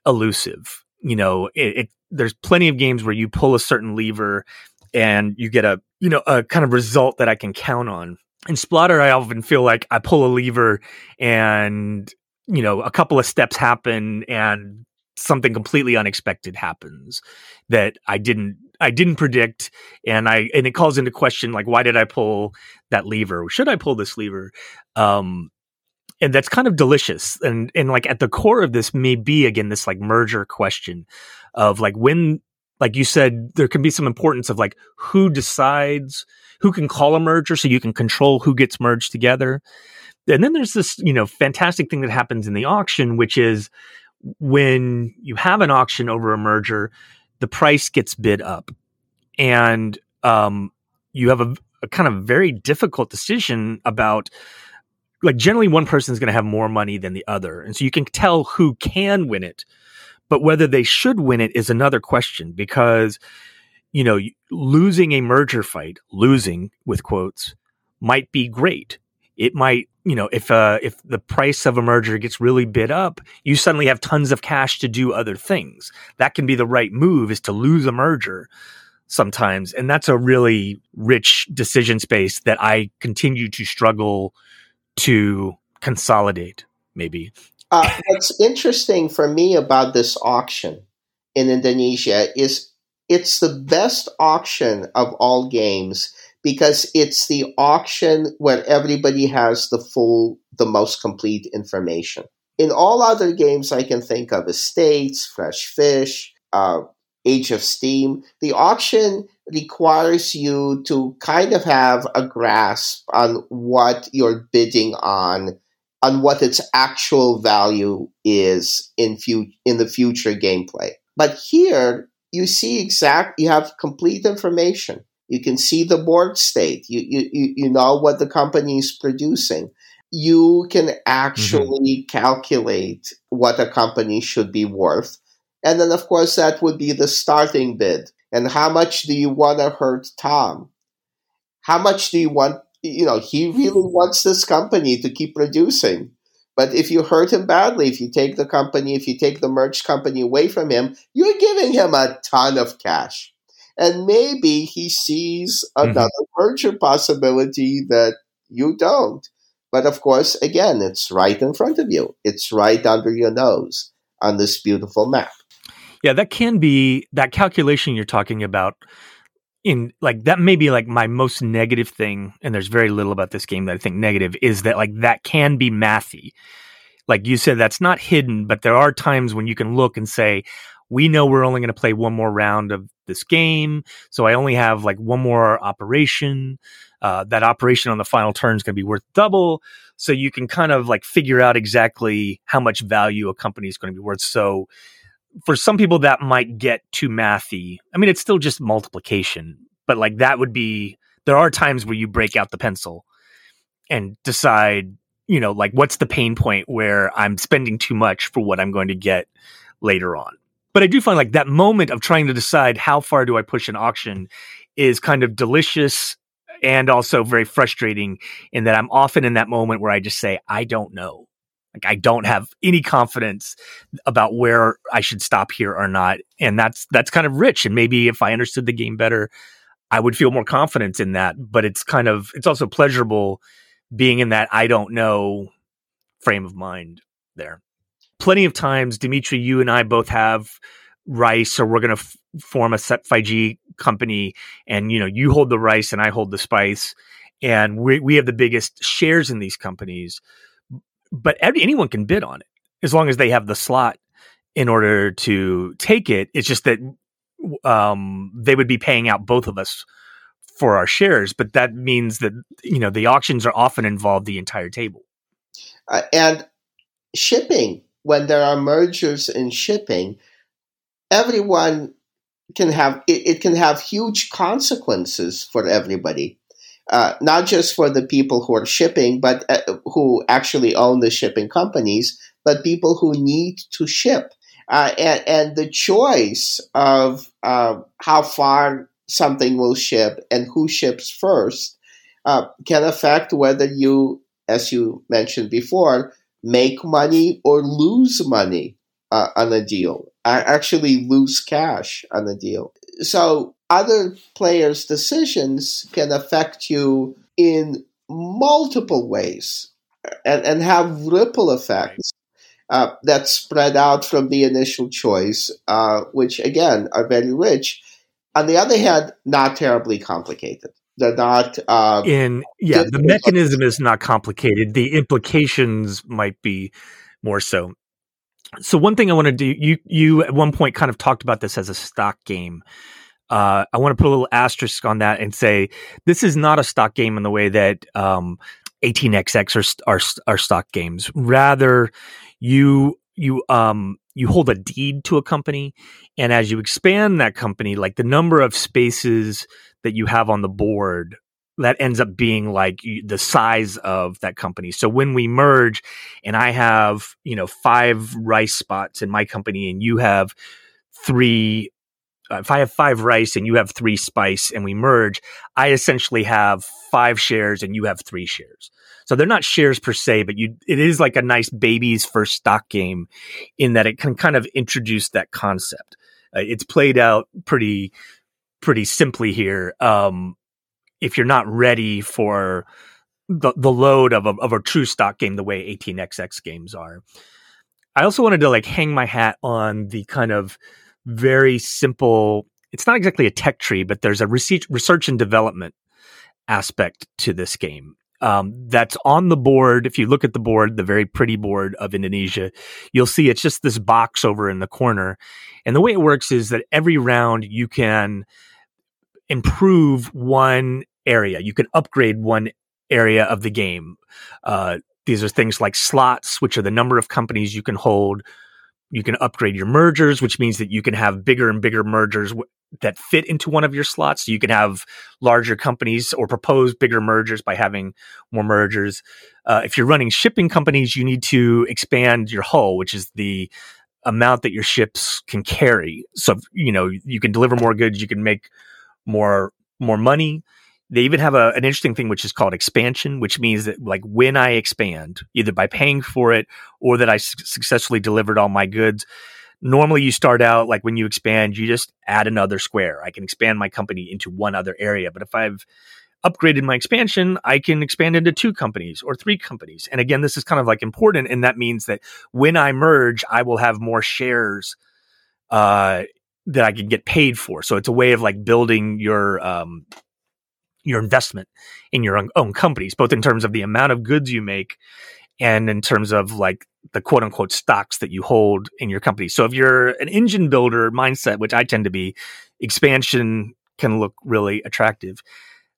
elusive. You know, it, it, there's plenty of games where you pull a certain lever and you get a you know a kind of result that I can count on. In Splotter, I often feel like I pull a lever and you know a couple of steps happen and something completely unexpected happens that I didn't I didn't predict and I and it calls into question like why did I pull that lever? Should I pull this lever? Um and that's kind of delicious and and like at the core of this may be again this like merger question of like when like you said there can be some importance of like who decides who can call a merger so you can control who gets merged together and then there's this you know fantastic thing that happens in the auction which is when you have an auction over a merger, the price gets bid up. And um, you have a, a kind of very difficult decision about like generally one person is going to have more money than the other and so you can tell who can win it but whether they should win it is another question because you know losing a merger fight losing with quotes might be great it might you know if uh if the price of a merger gets really bid up you suddenly have tons of cash to do other things. That can be the right move is to lose a merger sometimes. And that's a really rich decision space that i continue to struggle to consolidate maybe. Uh, what's interesting for me about this auction in indonesia is it's the best auction of all games because it's the auction where everybody has the full, the most complete information. In all other games I can think of, Estates, Fresh Fish, uh, Age of Steam, the auction requires you to kind of have a grasp on what you're bidding on, on what its actual value is in, fu- in the future gameplay. But here, you see exact, you have complete information. You can see the board state. You, you, you know what the company is producing. You can actually mm-hmm. calculate what a company should be worth. And then, of course, that would be the starting bid. And how much do you want to hurt Tom? How much do you want? You know, he really <laughs> wants this company to keep producing. But if you hurt him badly, if you take the company, if you take the merch company away from him, you're giving him a ton of cash and maybe he sees mm-hmm. another mm-hmm. merger possibility that you don't. But of course, again, it's right in front of you. It's right under your nose on this beautiful map. Yeah, that can be that calculation you're talking about. In like that may be like my most negative thing, and there's very little about this game that I think negative is that like that can be mathy. Like you said, that's not hidden, but there are times when you can look and say, we know we're only going to play one more round of this game. So I only have like one more operation. Uh, that operation on the final turn is going to be worth double. So you can kind of like figure out exactly how much value a company is going to be worth. So for some people, that might get too mathy. I mean, it's still just multiplication, but like that would be, there are times where you break out the pencil and decide, you know, like what's the pain point where I'm spending too much for what I'm going to get later on but I do find like that moment of trying to decide how far do I push an auction is kind of delicious and also very frustrating in that I'm often in that moment where I just say, I don't know. Like I don't have any confidence about where I should stop here or not. And that's that's kind of rich. And maybe if I understood the game better, I would feel more confidence in that. But it's kind of it's also pleasurable being in that I don't know frame of mind there plenty of times, Dimitri, you and I both have rice, or we're going to f- form a Siap Faji company, and you know, you hold the rice and I hold the spice, and we we have the biggest shares in these companies. But every, anyone can bid on it as long as they have the slot in order to take it. It's just that um, they would be paying out both of us for our shares, but that means that you know the auctions are often involved the entire table. Uh, and shipping when there are mergers in shipping, everyone can have it, it can have huge consequences for everybody. Uh, not just for the people who are shipping, but uh, who actually own the shipping companies, but people who need to ship. Uh, and, and, the choice of uh, how far something will ship and who ships first uh, can affect whether you, as you mentioned before, make money or lose money uh, on a deal. I actually lose cash on a deal. So other players' decisions can affect you in multiple ways and, and have ripple effects uh, that spread out from the initial choice, uh, which again are very rich. On the other hand, not terribly complicated they're not uh, in yeah the mechanism is not complicated. The implications might be more so. So one thing i want to do you you at one point kind of talked about this as a stock game. Uh, I want to put a little asterisk on that and say this is not a stock game in the way that um, 18xx are, are are stock games. Rather, you you um you hold a deed to a company, and as you expand that company, like the number of spaces that you have on the board that ends up being like the size of that company. So when we merge and I have, you know, five rice spots in my company and you have three uh, if I have five rice and you have three spice and we merge, I essentially have five shares and you have three shares. So they're not shares per se, but you, it is like a nice baby's first stock game in that it can kind of introduce that concept. Uh, it's played out pretty, pretty simply here. Um, if you're not ready for the, the load of a, of a true stock game, the way 18xx games are. I also wanted to like hang my hat on the kind of, very simple. It's not exactly a tech tree, but there's a research, research and development aspect to this game. Um, that's on the board. If you look at the board, the very pretty board of Indonesia, you'll see it's just this box over in the corner. And the way it works is that every round you can improve one area. You can upgrade one area of the game. Uh, these are things like slots, which are the number of companies you can hold you can upgrade your mergers, which means that you can have bigger and bigger mergers w- that fit into one of your slots. So you can have larger companies or propose bigger mergers by having more mergers. Uh, if you're running shipping companies, you need to expand your hull, which is the amount that your ships can carry. So you know you can deliver more goods, you can make more more money. They even have a, an interesting thing which is called expansion, which means that like when I expand, either by paying for it or that I su- successfully delivered all my goods. Normally, you start out like when you expand, you just add another square. I can expand my company into one other area. But if I've upgraded my expansion, I can expand into two companies or three companies. And again, this is kind of like important. And that means that when I merge, I will have more shares uh, that I can get paid for. So it's a way of like building your um, your investment in your own, own companies, both in terms of the amount of goods you make and in terms of like the quote unquote stocks that you hold in your company. So if you're an engine builder mindset, which I tend to be, expansion can look really attractive.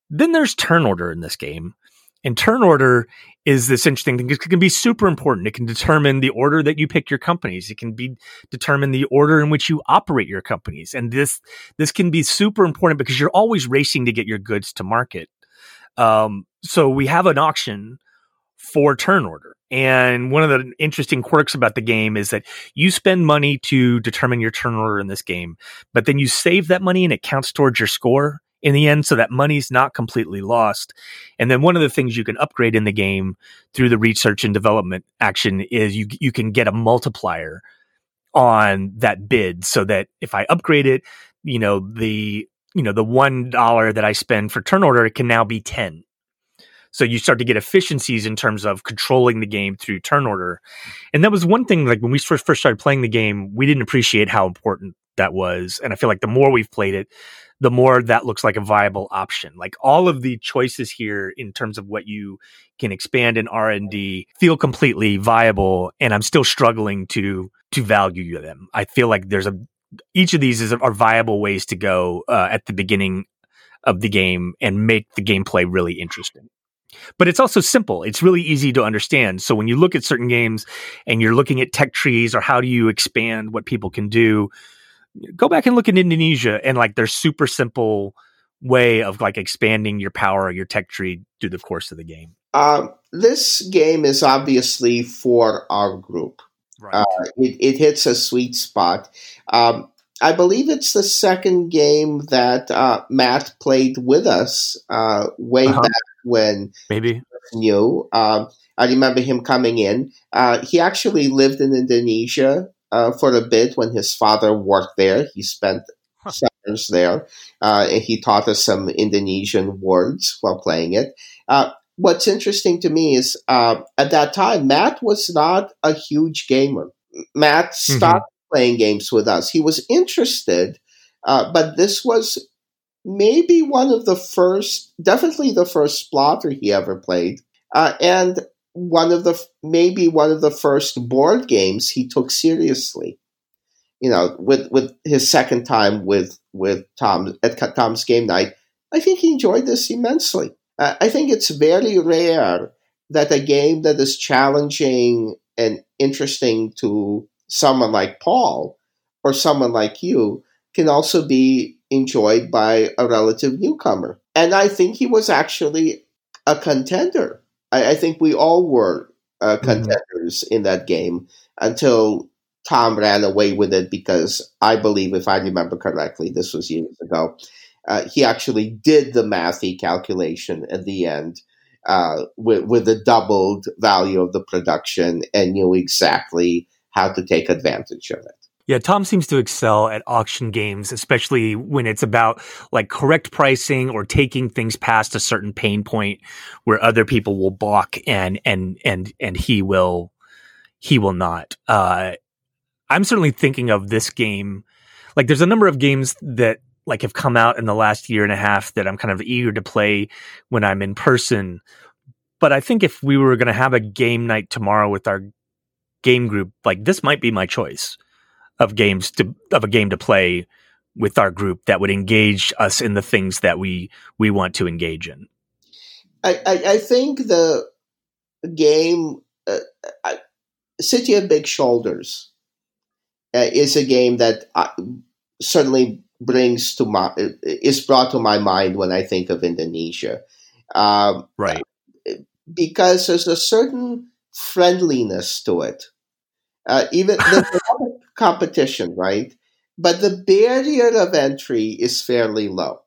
Then there's turn order in this game. And turn order is this interesting thing. It can be super important. It can determine the order that you pick your companies. It can be determine the order in which you operate your companies. And this this can be super important because you're always racing to get your goods to market. Um, so we have an auction for turn order. And one of the interesting quirks about the game is that you spend money to determine your turn order in this game, but then you save that money and it counts towards your score in the end so that money's not completely lost. And then one of the things you can upgrade in the game through the research and development action is you you can get a multiplier on that bid so that if I upgrade it, you know, the you know, the one dollar that I spend for turn order it can now be 10. So you start to get efficiencies in terms of controlling the game through turn order. And that was one thing like when we first started playing the game, we didn't appreciate how important that was. And I feel like the more we've played it, the more that looks like a viable option. Like all of the choices here in terms of what you can expand in R&D feel completely viable and I'm still struggling to to value them. I feel like there's a each of these is are viable ways to go uh, at the beginning of the game and make the gameplay really interesting. But it's also simple. It's really easy to understand. So when you look at certain games and you're looking at tech trees or how do you expand what people can do, go back and look at Indonesia and like their super simple way of like expanding your power, your tech tree through the course of the game. Um, this game is obviously for our group. Right. Uh, it, it, hits a sweet spot. Um, I believe it's the second game that uh, Matt played with us uh, way uh-huh. back when maybe new. Um, I remember him coming in. Uh, he actually lived in Indonesia uh, for a bit when his father worked there. He spent huh. summers there, uh, and he taught us some Indonesian words while playing it. Uh, what's interesting to me is uh, at that time, Matt was not a huge gamer. Matt mm-hmm. stopped mm-hmm. playing games with us. He was interested, uh, but this was maybe one of the first, definitely the first Splotter he ever played. Uh, and one of the maybe one of the first board games he took seriously. You know, with with his second time with with Tom at Tom's game night, I think he enjoyed this immensely. Uh, I think it's very rare that a game that is challenging and interesting to someone like Paul or someone like you can also be enjoyed by a relative newcomer. And I think he was actually a contender. I, I think we all were uh, Mm-hmm. contenders in that game until Tom ran away with it because I believe, if I remember correctly, this was years ago. Uh, he actually did the mathy calculation at the end uh, with, with the doubled value of the production and knew exactly how to take advantage of it. Yeah, Tom seems to excel at auction games, especially when it's about like correct pricing or taking things past a certain pain point where other people will balk and and and and he will he will not. Uh I'm certainly thinking of this game. Like there's a number of games that like have come out in the last year and a half that I'm kind of eager to play when I'm in person. But I think if we were going to have a game night tomorrow with our game group, like this might be my choice of games to of a game to play with our group that would engage us in the things that we we want to engage in. I, I, I think the game uh, uh, City of Big Shoulders uh, is a game that uh, certainly brings to my is brought to my mind when I think of Indonesia, um, Right. because there's a certain friendliness to it. Uh, even there's <laughs> a lot of competition, right? But the barrier of entry is fairly low.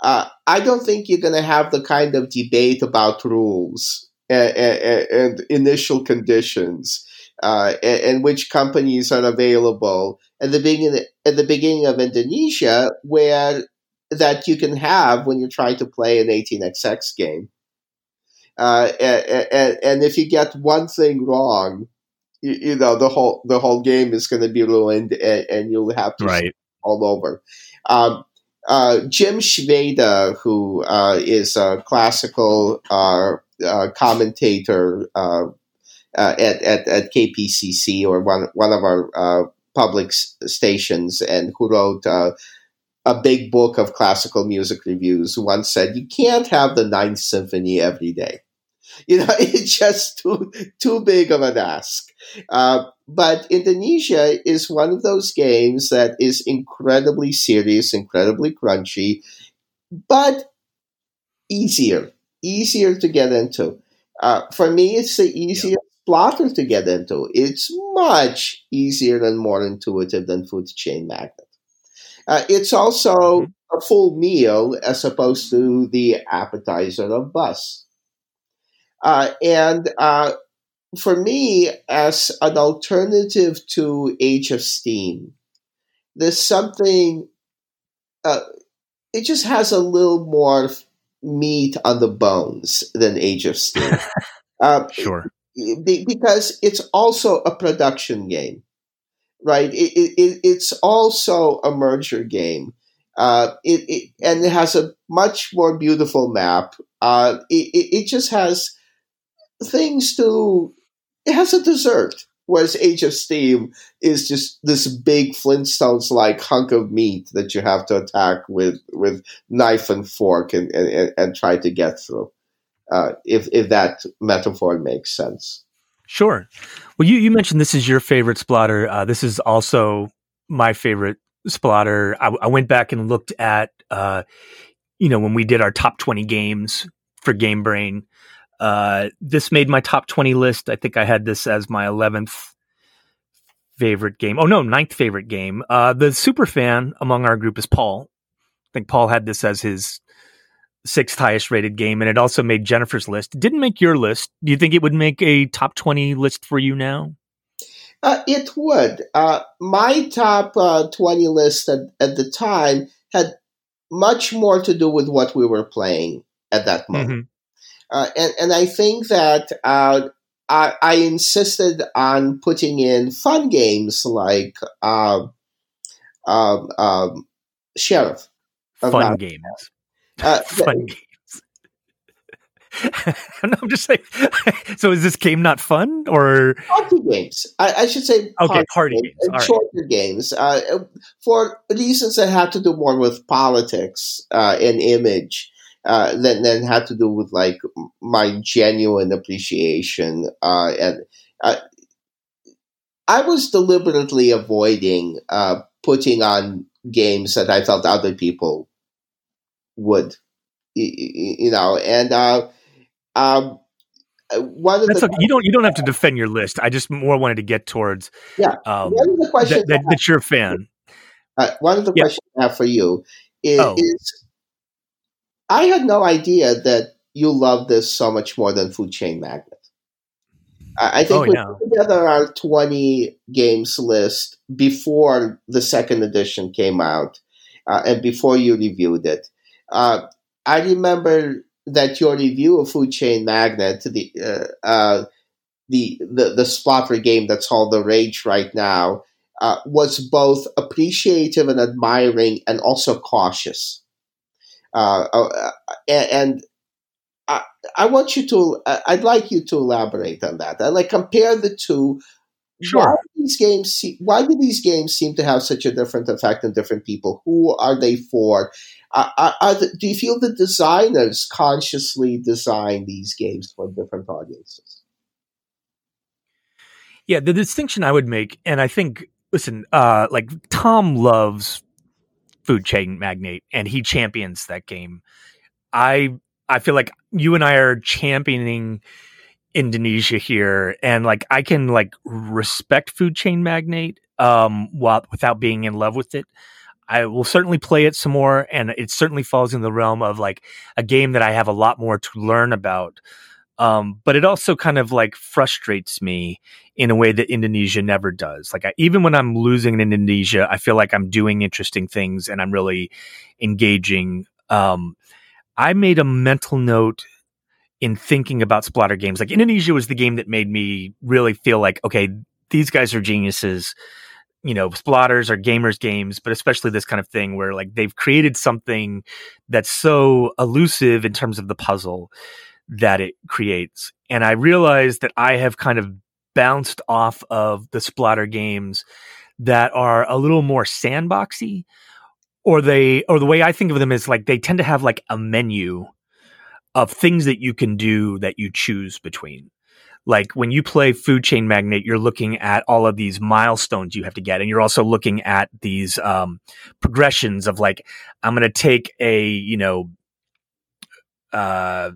Uh, I don't think you're going to have the kind of debate about rules and, and, and initial conditions uh, and, and which companies are available at the beginning at the beginning of Indonesia, where that you can have when you're trying to play an 18xx game. Uh, and, and if you get one thing wrong, you, you know the whole the whole game is going to be ruined, and, and you'll have to Right. all over. Um, uh, Jim Svejda, who uh, is a classical uh, uh, commentator uh, uh, at, at, at KPCC or one one of our uh, public s- stations, and who wrote uh, a big book of classical music reviews, once said, "You can't have the Ninth Symphony every day." You know, <laughs> it's just too too big of an ask. Uh, but Indonesia is one of those games that is incredibly serious, incredibly crunchy, but easier, easier to get into. Uh, for me, it's the easiest Splotter to get into. It's much easier and more intuitive than Food Chain Magnate. Uh, it's also Mhm. a full meal as opposed to the appetizer of bus. Uh, and uh, for me, as an alternative to Age of Steam, there's something. Uh, it just has a little more meat on the bones than Age of Steam. uh, <laughs> Sure. because it's also a production game, right? It, it, it- it's also a merger game. Uh, it, it and it has a much more beautiful map. Uh, it, it just has things to. It has a dessert, whereas Age of Steam is just this big Flintstones like hunk of meat that you have to attack with with knife and fork and and, and, try to get through. Uh, if if that metaphor makes sense. Sure. Well, you, you mentioned this is your favorite Splotter. Uh, this is also my favorite Splotter. I, I went back and looked at, uh, you know, when we did our top 20 games for Game Brain. Uh, this made my top 20 list. I think I had this as my 11th favorite game. Oh, no, ninth favorite game. Uh, the super fan among our group is Paul. I think Paul had this as his sixth highest rated game, and it also made Jennifer's list. It didn't make your list. Do you think it would make a top 20 list for you now? Uh, it would. Uh, my top uh, 20 list at, at the time had much more to do with what we were playing at that moment. Uh, and, and I think that uh, I, I insisted on putting in fun games like um, um, um, Sheriff. of Fun games. Uh, <laughs> Fun games. <laughs> I'm just saying. <laughs> so is this game not fun or party games. I, I should say okay? Party games. and All right. shorter games uh, for reasons that have to do more with politics uh, and image uh, than, than had to do with like my genuine appreciation uh, and uh, I was deliberately avoiding uh, putting on games that I felt other people would, you know, and uh, um, uh, one of That's the okay. You don't you don't have to defend your list. I just more wanted to get towards yeah um, one of the questions that, that, that you're a fan. uh, one of the Yeah. questions I have for you is, Oh. is I had no idea that you love this so much more than Food Chain Magnate. I, I think Oh, we yeah. put together our 20 games list before the second edition came out uh, and before you reviewed it. Uh, I remember that your review of Food Chain Magnate, the uh, uh, the, the the Splotter game that's all the rage right now, uh, was both appreciative and admiring, and also cautious. Uh, uh, and and I, I want you to, I- I'd like you to elaborate on that. I like compare the two. Sure. Why do these games? se- Why do these games seem to have such a different effect on different people? Who are they for? Are, are the, do you feel the designers consciously design these games for different audiences? Yeah, the distinction I would make, and I think, listen, uh, like Tom loves Food Chain Magnate, and he champions that game. I I feel like you and I are championing Indonesia here, and like I can like respect Food Chain Magnate, um, while without being in love with it. I will certainly play it some more, and it certainly falls in the realm of like a game that I have a lot more to learn about. Um, but it also kind of like frustrates me in a way that Indonesia never does. Like I, even when I'm losing in Indonesia, I feel like I'm doing interesting things and I'm really engaging. Um, I made a mental note in thinking about Splotter games. Like Indonesia was the game that made me really feel like, okay, these guys are geniuses. You know, Splotters are gamers games, but especially this kind of thing where like they've created something that's so elusive in terms of the puzzle that it creates. And I realized that I have kind of bounced off of the Splotter games that are a little more sandboxy or they or the way I think of them is like they tend to have like a menu of things that you can do that you choose between. Like when you play Food Chain Magnate, you're looking at all of these milestones you have to get, and you're also looking at these um, progressions of like I'm going to take a you know uh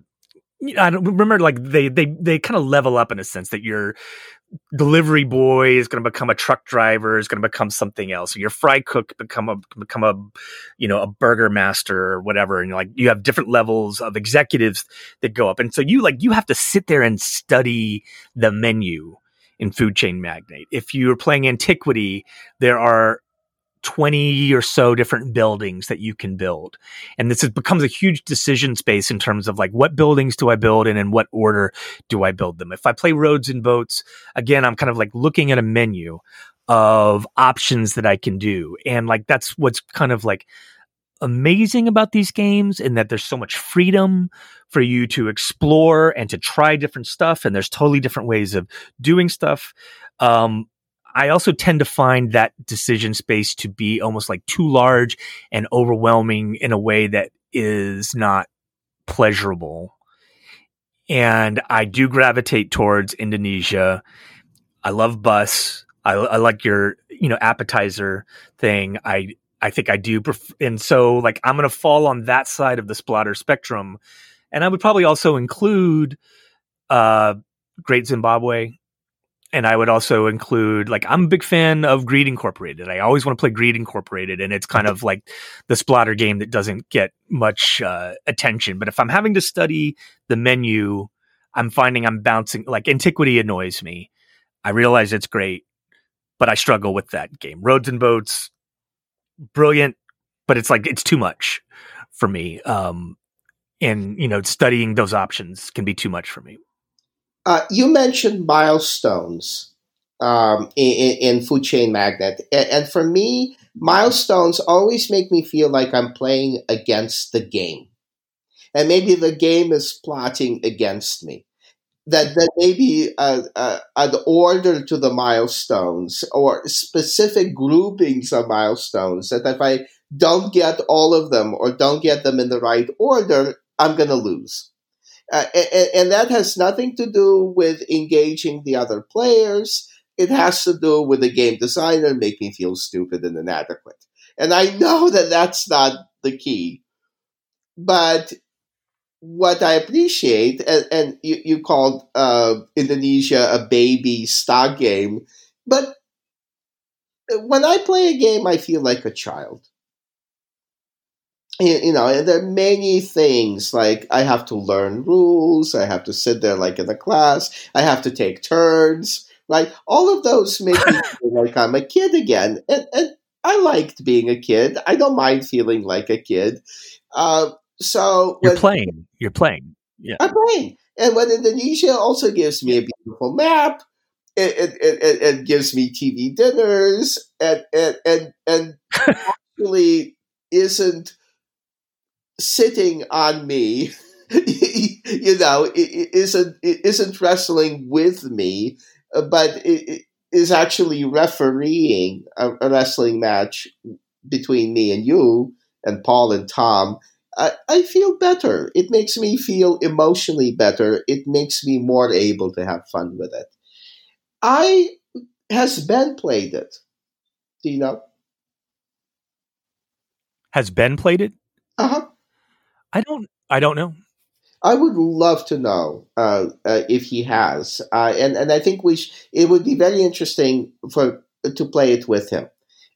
I don't remember like they they they kind of level up in a sense that your delivery boy is going to become a truck driver is going to become something else. Your fry cook become a become a you know a burger master or whatever, and like you have different levels of executives that go up, and so you like you have to sit there and study the menu in Food Chain Magnate. If you're playing Antiquity, there are 20 or so different buildings that you can build. And this is, becomes a huge decision space in terms of like, what buildings do I build and in what order do I build them? If I play roads and boats, again, I'm kind of like looking at a menu of options that I can do. And like, that's what's kind of like amazing about these games in that there's so much freedom for you to explore and to try different stuff. And there's totally different ways of doing stuff. Um, I also tend to find that decision space to be almost like too large and overwhelming in a way that is not pleasurable. And I do gravitate towards Indonesia. I love bus. I, I like your, you know, appetizer thing. I, I think I do. Pref- and so like, I'm going to fall on that side of the Splotter spectrum. And I would probably also include, uh, Great Zimbabwe and I would also include like I'm a big fan of Greed Incorporated. I always want to play Greed Incorporated, and it's kind of like the Splotter game that doesn't get much uh, attention. But if I'm having to study the menu, I'm finding I'm bouncing. Like Antiquity annoys me. I realize it's great, but I struggle with that game. Roads and Boats, brilliant, but it's like it's too much for me. Um, and you know, studying those options can be too much for me. Uh, you mentioned milestones um, in, in Food Chain Magnate, and, for me, milestones always make me feel like I'm playing against the game, and maybe the game is plotting against me. That that maybe uh, uh, an order to the milestones or specific groupings of milestones. That if I don't get all of them or don't get them in the right order, I'm going to lose. Uh, and, and, that has nothing to do with engaging the other players. It has to do with the game designer making me feel stupid and inadequate. And I know that that's not the key. But what I appreciate, and, and you, you called uh, Indonesia a baby stock game, but when I play a game, I feel like a child. You, know, there are many things like I have to learn rules, I have to sit there like in a class, I have to take turns, right? All of those make me <laughs> feel like I'm a kid again. And, and I liked being a kid. I don't mind feeling like a kid. Uh, so you're playing. You're playing. Yeah, I'm playing. And when Indonesia also gives me a beautiful map, it it, it, it gives me TV dinners, and and and, and <laughs> actually isn't sitting on me. <laughs> you know, it, isn't it isn't wrestling with me, but it is actually refereeing a, a wrestling match between me and you and Paul and Tom I, I feel better. It makes me feel emotionally better. It makes me more able to have fun with it. I has Ben played it? Do you know? Has Ben played it? Uh huh. I don't. I don't know. I would love to know uh, uh, if he has, uh, and and I think we sh- it would be very interesting for to play it with him,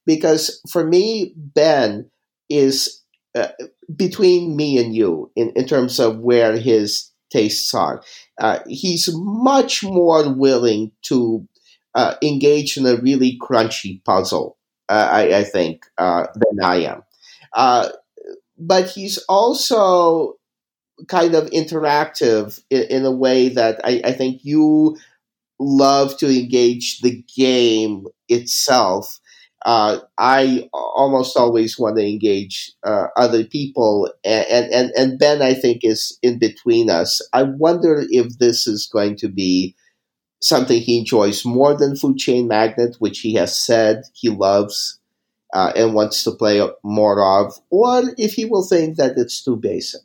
because for me Ben is uh, between me and you in, in terms of where his tastes are. Uh, he's much more willing to uh, engage in a really crunchy puzzle, I, I, think, than I am. But he's also kind of interactive in, in a way that I, I think you love to engage the game itself uh, I almost always want to engage uh, other people, and, and and Ben I think is in between us. I wonder if this is going to be something he enjoys more than Food Chain Magnate, which he has said he loves uh, and wants to play more of, or if he will think that it's too basic.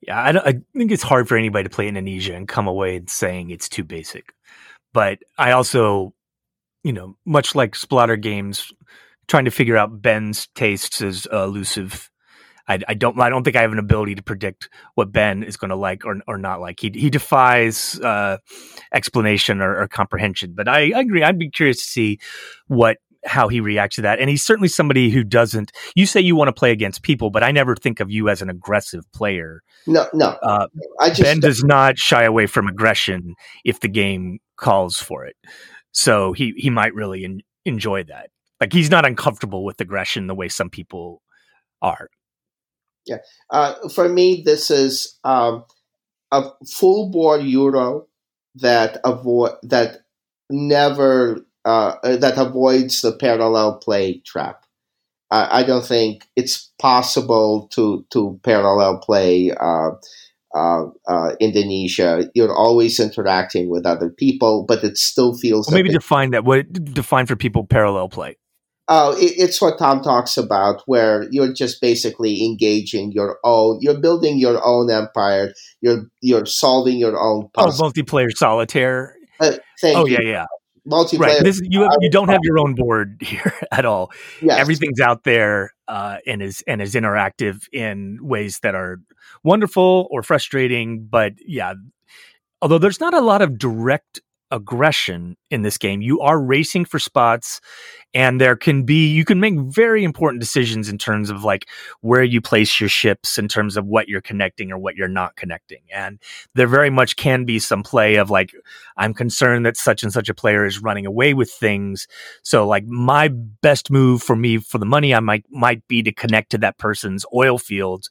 Yeah, I, I think it's hard for anybody to play Indonesia and come away and saying it's too basic. But I also you know, much like Splotter games, trying to figure out Ben's tastes is elusive. I, I, don't. I don't think I have an ability to predict what Ben is going to like or or not like. He he defies uh, explanation or, or, comprehension. But I, I, agree. I'd be curious to see what how he reacts to that. And he's certainly somebody who doesn't. You say you want to play against people, but I never think of you as an aggressive player. No, no. Uh, just, ben does not shy away from aggression if the game calls for it. So he he might really enjoy that. Like he's not uncomfortable with aggression the way some people are. Yeah, uh, for me, this is um, a full board euro that avoid that never uh, that avoids the parallel play trap. I don't think it's possible to to parallel play uh, uh, uh, Indonesia, you're always interacting with other people, but it still feels. Well, maybe define that. What define for people parallel play? Oh, it, it's what Tom talks about, where you're just basically engaging your own. You're building your own empire. You're you're solving your own. Oh, puzzle. Oh, multiplayer solitaire. Uh, oh you. yeah, yeah. Multiplayer. Right. This, you have, you don't have your own board <laughs> here at all. Yes. Everything's out there uh, and is and is interactive in ways that are wonderful or frustrating. But yeah, although there's not a lot of direct aggression in this game. You are racing for spots and there can be you can make very important decisions in terms of like where you place your ships in terms of what you're connecting or what you're not connecting. And there very much can be some play of like I'm concerned that such and such a player is running away with things. So like my best move for me for the money I might might be to connect to that person's oil fields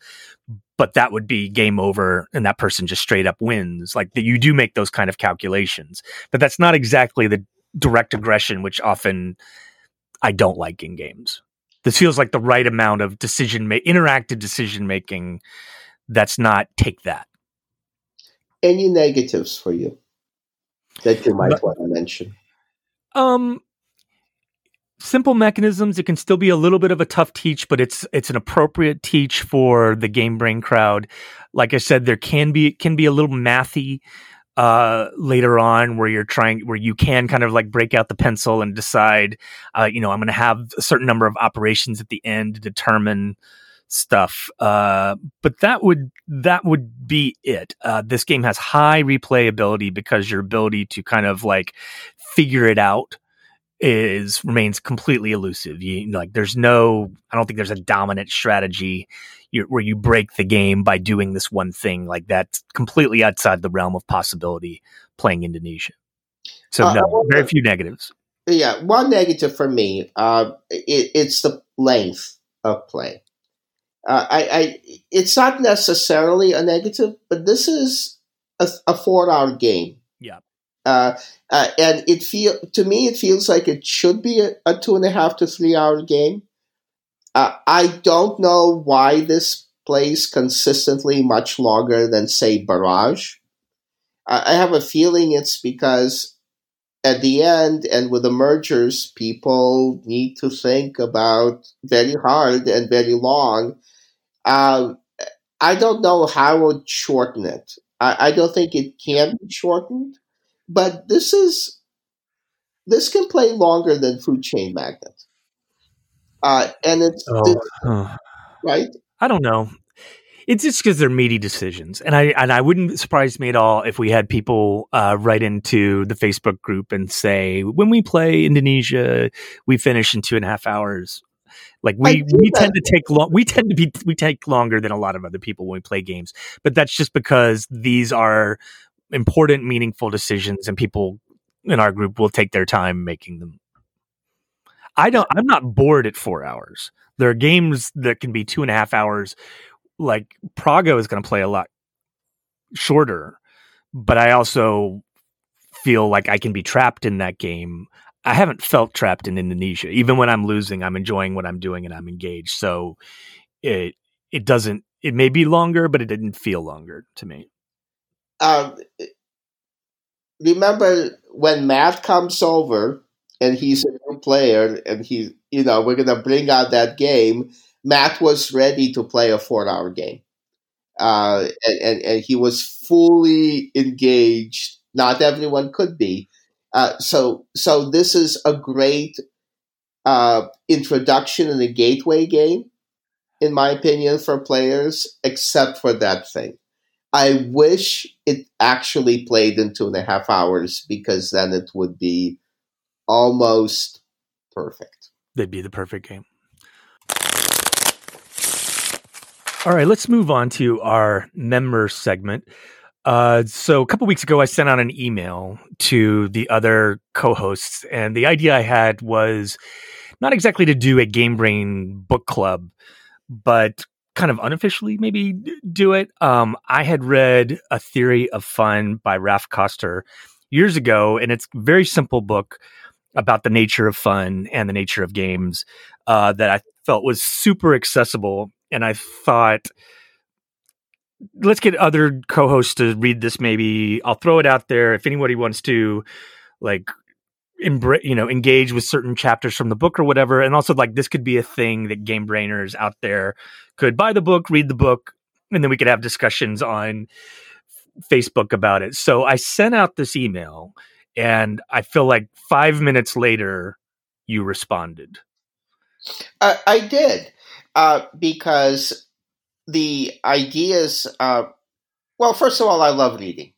but that would be game over and that person just straight up wins. Like that you do make those kind of calculations, but that's not exactly the direct aggression, which often I don't like in games. This feels like the right amount of decision make interactive decision making. That's not take that. Any negatives for you that you might but, want to mention? Um, simple mechanisms. It can still be a little bit of a tough teach, but it's it's an appropriate teach for the game brain crowd. Like I said, there can be it can be a little mathy. Uh, later on where you're trying, where you can kind of like break out the pencil and decide, uh, you know, I'm going to have a certain number of operations at the end to determine stuff. Uh, but that would that would be it. Uh, this game has high replayability because your ability to kind of like figure it out is remains completely elusive. You like, there's no, I don't think there's a dominant strategy where you break the game by doing this one thing. Like that's completely outside the realm of possibility playing Indonesia. So uh, no, very few negatives. Yeah, one negative for me, uh, it, it's the length of play. Uh, I, I, it's not necessarily a negative, but this is a, a four-hour game. Yeah. Uh, uh, and it feel to me it feels like it should be a, a two and a half to three hour game. Uh, I don't know why this plays consistently much longer than say Barrage. I have a feeling it's because at the end and with the mergers, people need to think about very hard and very long. Uh, I don't know how would shorten it. I, I don't think it can be shortened but this is this can play longer than Food Chain Magnate, uh, and it's, oh, it's right. I don't know. It's just because they're meaty decisions, and I and I wouldn't surprise me at all if we had people uh, write into the Facebook group and say, when we play Indonesia, we finish in two and a half hours. Like we we that. tend to take long. We tend to be we take longer than a lot of other people when we play games, but that's just because these are important, meaningful decisions, and people in our group will take their time making them. I don't. I'm not bored at four hours. There are games that can be two and a half hours. Like Praga is going to play a lot shorter, but I also feel like I can be trapped in that game. I haven't felt trapped in Indonesia. Even when I'm losing, I'm enjoying what I'm doing and I'm engaged. So it it doesn't. It may be longer, but it didn't feel longer to me um, remember when Matt comes over and he's a new player and he, you know, we're going to bring out that game. Matt was ready to play a four hour game. Uh, and, and, and, he was fully engaged. Not everyone could be. Uh, so, so this is a great uh, introduction and a gateway game, in my opinion, for players, except for that thing. I wish it actually played in two and a half hours because then it would be almost perfect. They'd be the perfect game. All right, let's move on to our member segment. Uh, so a couple weeks ago, I sent out an email to the other co-hosts, and the idea I had was not exactly to do a Game Brain book club, but kind of unofficially maybe do it. Um, I had read A Theory of Fun by Raph Koster years ago, and it's a very simple book about the nature of fun and the nature of games uh, that I felt was super accessible. And I thought, let's get other co-hosts to read this. Maybe I'll throw it out there if anybody wants to, like you know engage with certain chapters from the book or whatever and also like this could be a thing that game brainers out there could buy the book read the book and then we could have discussions on facebook about it so i sent out this email and i feel like five minutes later you responded. Uh, i did uh, because the ideas uh, well first of all i love reading.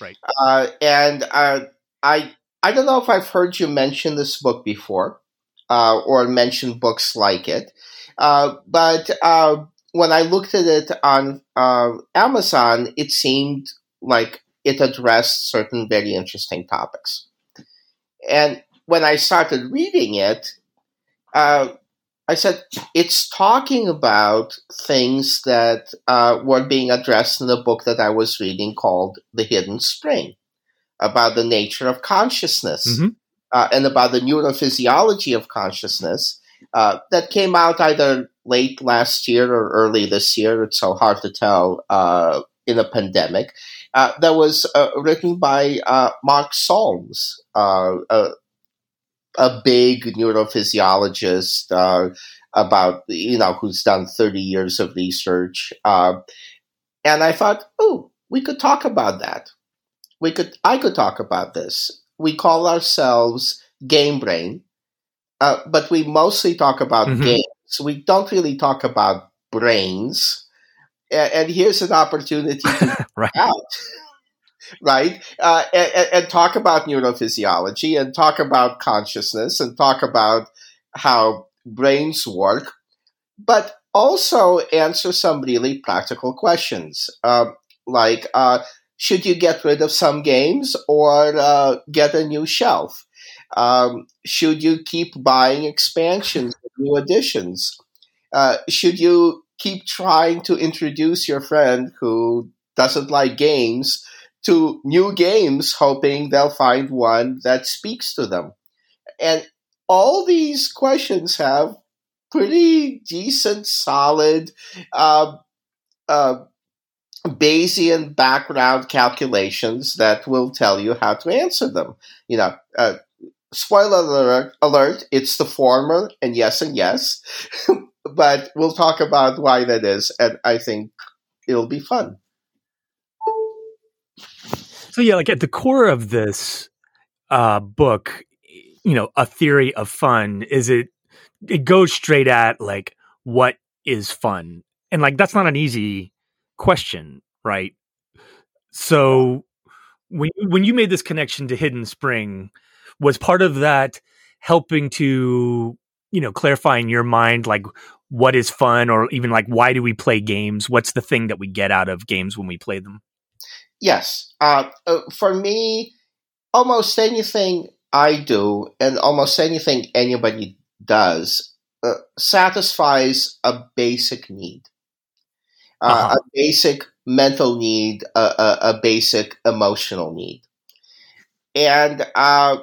Right. Uh, and uh, i I don't know if I've heard you mention this book before, uh, or mention books like it, uh, but uh, when I looked at it on uh, Amazon, it seemed like it addressed certain very interesting topics. And when I started reading it, uh, I said, it's talking about things that uh, were being addressed in the book that I was reading called The Hidden Spring about the nature of consciousness mm-hmm. uh, and about the neurophysiology of consciousness uh, that came out either late last year or early this year. It's so hard to tell uh, in a pandemic. Uh, that was uh, written by uh, Mark Solms, a, a, big neurophysiologist about you know who's done 30 years of research. and I thought, oh, we could talk about that we could I could talk about this. We call ourselves Game Brain, uh, but we mostly talk about Mhm. games. We don't really talk about brains. And, and here's an opportunity to <laughs> Right. out, right? Uh, and, and- talk about neurophysiology and talk about consciousness and talk about how brains work, but also answer some really practical questions, um, like uh, should you get rid of some games or uh, get a new shelf? Um, should you keep buying expansions, new editions? Uh, should you keep trying to introduce your friend who doesn't like games to new games, hoping they'll find one that speaks to them? And all these questions have pretty decent, solid uh, uh, Bayesian background calculations that will tell you how to answer them. You know, uh, spoiler alert, alert, it's the former, and yes and yes. <laughs> but we'll talk about why that is, and I think it'll be fun. So yeah, like at the core of this uh, book, you know, a theory of fun is it it goes straight at like what is fun, and like that's not an easy question, right? So when when you made this connection to Hidden Spring, was part of that helping to you know clarify in your mind like what is fun, or even like why do we play games? What's the thing that we get out of games when we play them? Yes. Uh, uh, for me, almost anything I do and almost anything anybody does uh, satisfies a basic need. Uh, Uh-huh. A basic mental need, a, a, a basic emotional need. And uh,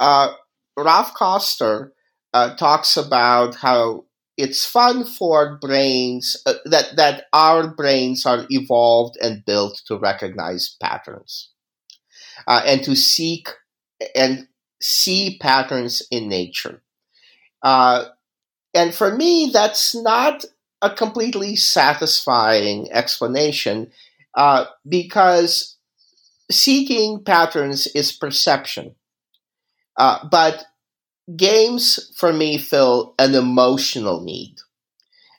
uh, Raph Koster uh, talks about how it's fun for brains uh, that that our brains are evolved and built to recognize patterns uh, and to seek and see patterns in nature. Uh, and for me, that's not a completely satisfying explanation uh, because seeking patterns is perception. Uh, but games for me fill an emotional need.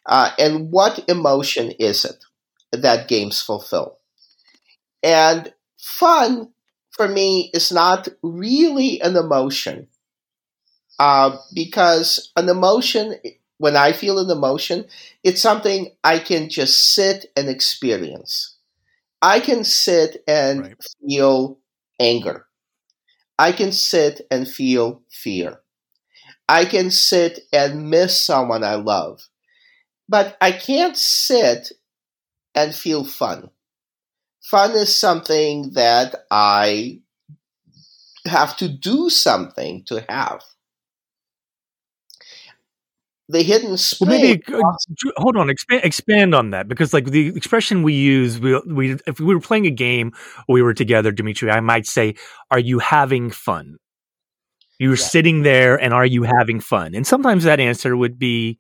Uh, and what emotion is it that games fulfill? And fun for me is not really an emotion. Uh, because an emotion, when I feel an emotion, it's something I can just sit and experience. I can sit and Right. feel anger. I can sit and feel fear. I can sit and miss someone I love. But I can't sit and feel fun. Fun is something that I have to do something to have. The hidden Well, maybe uh, hold on, expand expand on that because like the expression we use, we, we if we were playing a game, or we were together, Dimitri, I might say, "Are you having fun?" You're Yeah. sitting there, and are you having fun? And sometimes that answer would be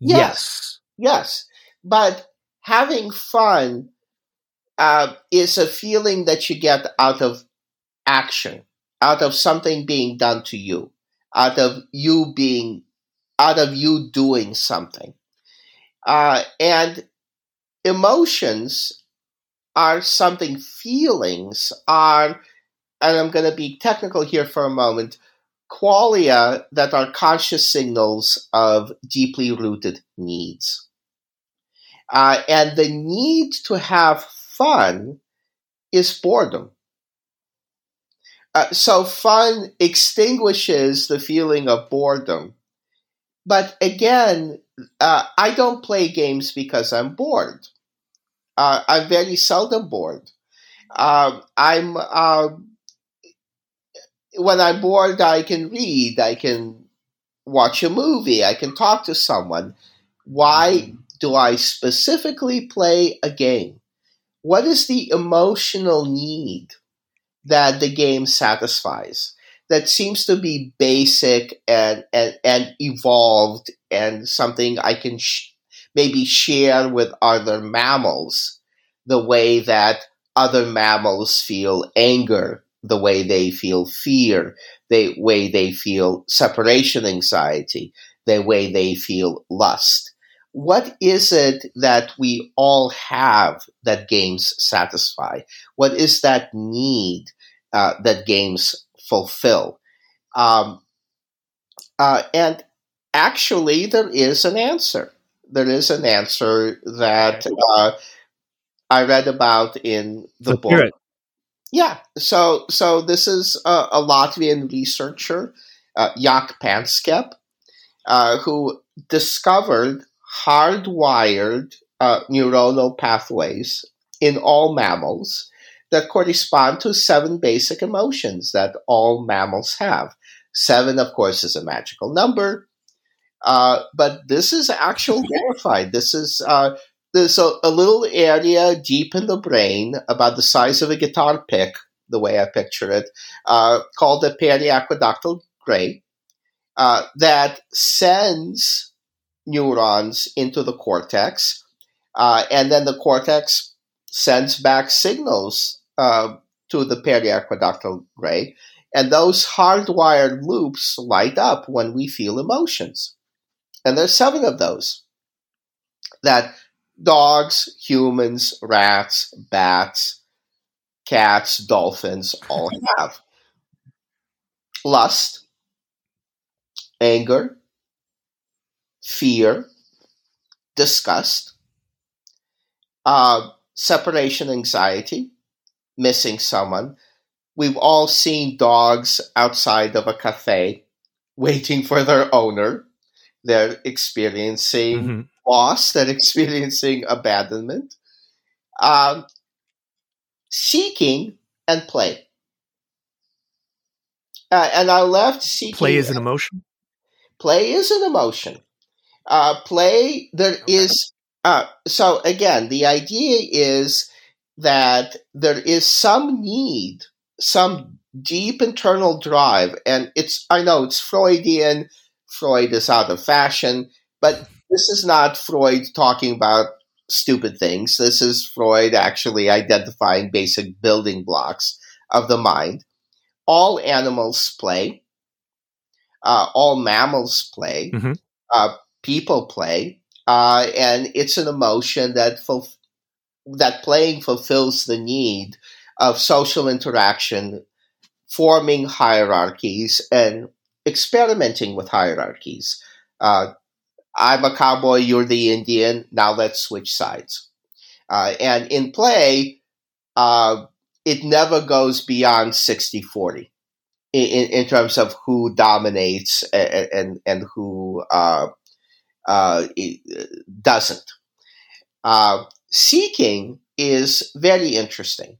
yes. Yes, but having fun uh, is a feeling that you get out of action, out of something being done to you, out of you being, out of you doing something. Uh, and emotions are something, feelings are, and I'm going to be technical here for a moment, qualia that are conscious signals of deeply rooted needs. Uh, and the need to have fun is boredom. Uh, so fun extinguishes the feeling of boredom. But again, uh, I don't play games because I'm bored. Uh, I'm very seldom bored. Um, I'm uh, when I'm bored, I can read, I can watch a movie, I can talk to someone. Why mm-hmm. do I specifically play a game? What is the emotional need that the game satisfies? That seems to be basic and and, and evolved and something I can sh- maybe share with other mammals, the way that other mammals feel anger the way they feel fear, the way they feel separation anxiety, the way they feel lust. What is it that we all have that games satisfy? What is that need uh, that games fulfill? Um, uh, and actually, there is an answer. There is an answer that uh, I read about in the Let's book. Yeah, so so this is a, a Latvian researcher, uh, Jaak Panksepp, uh, who discovered hardwired uh, neuronal pathways in all mammals that correspond to seven basic emotions that all mammals have. Seven, of course, is a magical number, uh, but this is actual <laughs> verified. This is uh, there's a, a little area deep in the brain about the size of a guitar pick, the way I picture it, uh, called the periaqueductal gray, uh, that sends neurons into the cortex, uh, and then the cortex sends back signals uh, to the periaqueductal gray, and those hardwired loops light up when we feel emotions. And there's seven of those that dogs, humans, rats, bats, cats, dolphins all <laughs> have. Lust, anger, fear, disgust, uh, separation anxiety, missing someone. We've all seen dogs outside of a cafe waiting for their owner. They're experiencing Mhm. Loss, they're <laughs> experiencing abandonment, um, seeking and play. Uh, and I left seeking. Play is an emotion. play is an emotion. Uh, play there is. Uh, so again, the idea is that there is some need, some deep internal drive, and it's. I know it's Freudian. Freud is out of fashion, but this is not Freud talking about stupid things. This is Freud actually identifying basic building blocks of the mind. All animals play. Uh, all mammals play. Mhm. Uh, people play, uh, and it's an emotion that fulf- that playing fulfills the need of social interaction, forming hierarchies, and experimenting with hierarchies. Uh, I'm a cowboy, you're the Indian. Now let's switch sides. Uh, and in play, uh, it never goes beyond 60 40 in, in, terms of who dominates and, and, and who uh, uh, doesn't. Uh, seeking is very interesting.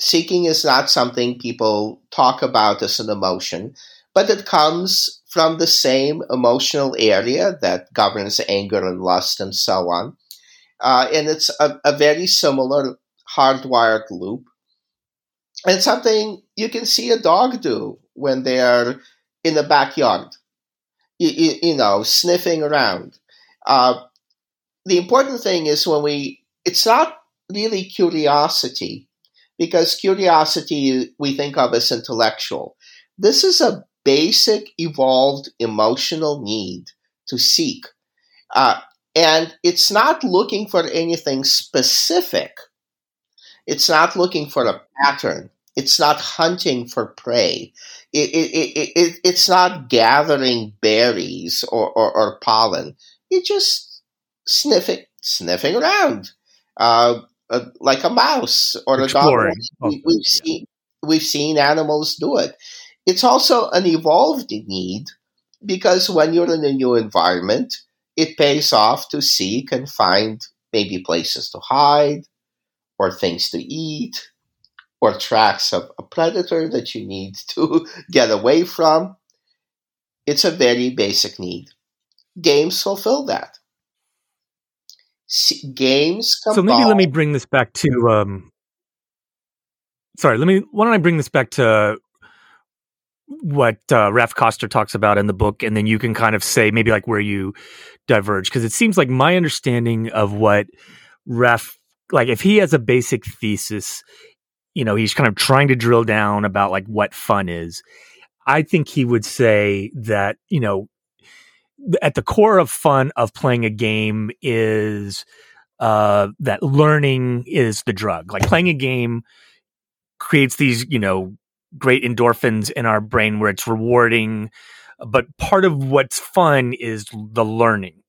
Seeking is not something people talk about as an emotion, but it comes from the same emotional area that governs anger and lust and so on. Uh, and it's a, a very similar hardwired loop. And something you can see a dog do when they're in the backyard, you, you, you know, sniffing around. Uh, the important thing is when we, it's not really curiosity, because curiosity we think of as intellectual. This is a basic evolved emotional need to seek. Uh, and it's not looking for anything specific. It's not looking for a pattern. It's not hunting for prey. It, it, it, it, it's not gathering berries or, or, or pollen. It's just sniffing, sniffing around, uh, uh, like a mouse or a dog. We, we've seen we've seen animals do it. It's also an evolved need because when you're in a new environment, it pays off to seek and find maybe places to hide or things to eat or tracks of a predator that you need to <laughs> get away from. It's a very basic need. Games fulfill that. Games So maybe let me bring this back to. Um, sorry, let me. Why don't I bring this back to what uh, Raph Koster talks about in the book, and then you can kind of say maybe like where you diverge, because it seems like my understanding of what Raph like if he has a basic thesis you know, he's kind of trying to drill down about like what fun is. I think he would say that, you know, at the core of fun of playing a game is uh, that learning is the drug. Like playing a game creates these, you know, great endorphins in our brain where it's rewarding. But part of what's fun is the learning.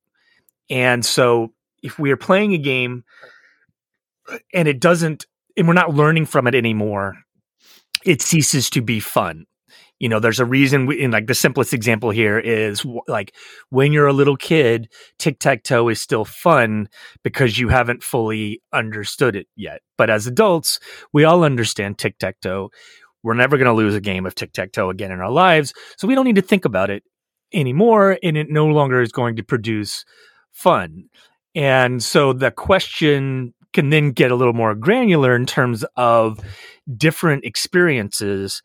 And so if we are playing a game and it doesn't, and we're not learning from it anymore, it ceases to be fun you know there's a reason we, in like the simplest example here is like when you're a little kid tic-tac-toe is still fun because you haven't fully understood it yet but as adults we all understand tic-tac-toe we're never going to lose a game of tic-tac-toe again in our lives so we don't need to think about it anymore and it no longer is going to produce fun. And so the question can then get a little more granular in terms of different experiences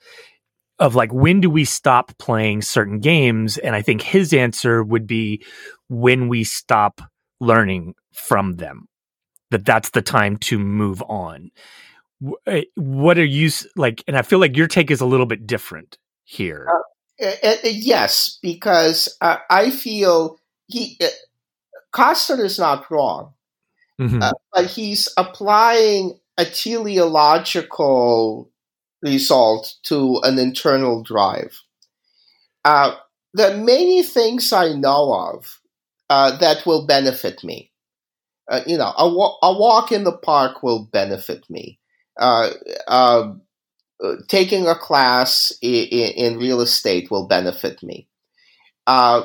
of like when do we stop playing certain games? And i think his answer would be when we stop learning from them that that's the time to move on what are you like and i feel like your take is a little bit different here uh, uh, yes because uh, i feel he uh, Koster is not wrong mm-hmm. Uh, but he's applying a teleological result to an internal drive. Uh, there are many things I know of uh, that will benefit me. Uh, you know, a, wa- a, walk in the park will benefit me. Uh, uh, taking a class in, in, real estate will benefit me. Uh,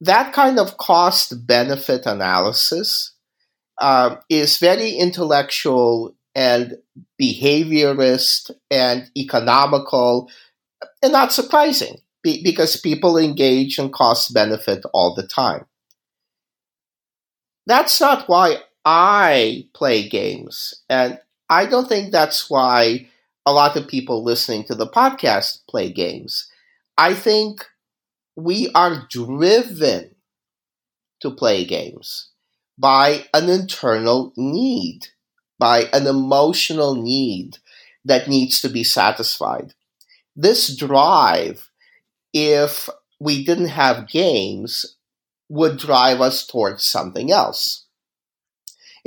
that kind of cost benefit analysis is very intellectual and behaviorist and economical, and not surprising because people engage in cost benefit all the time. That's not why I play games, and I don't think that's why a lot of people listening to the podcast play games. I think we are driven to play games by an internal need by an emotional need that needs to be satisfied. This drive, if we didn't have games, would drive us towards something else.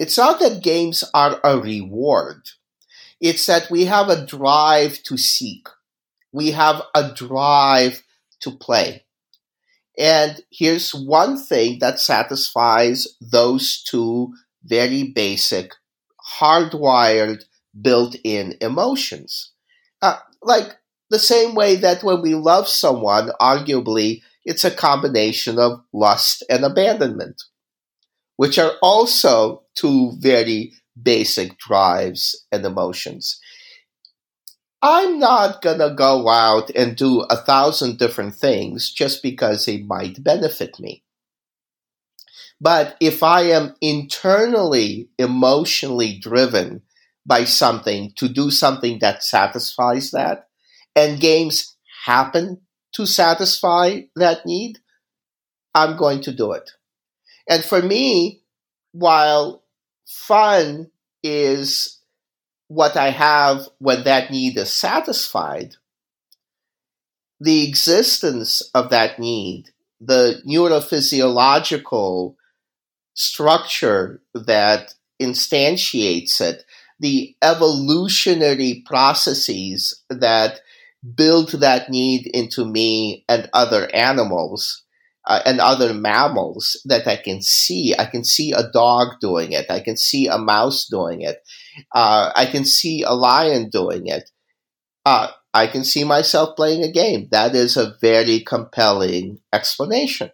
It's not that games are a reward. It's that we have a drive to seek. We have a drive to play. And here's one thing that satisfies those two very basic hardwired, built in emotions. Uh, like the same way that when we love someone, arguably, it's a combination of lust and abandonment, which are also two very basic drives and emotions. I'm not gonna go out and do a thousand different things just because they might benefit me. But if I am internally, emotionally driven by something to do something that satisfies that, and games happen to satisfy that need, I'm going to do it. And for me, while fun is what I have when that need is satisfied, the existence of that need, the neurophysiological structure that instantiates it, the evolutionary processes that build that need into me and other animals uh, and other mammals that I can see. I can see a dog doing it. I can see a mouse doing it. Uh, I can see a lion doing it. Uh, I can see myself playing a game. That is a very compelling explanation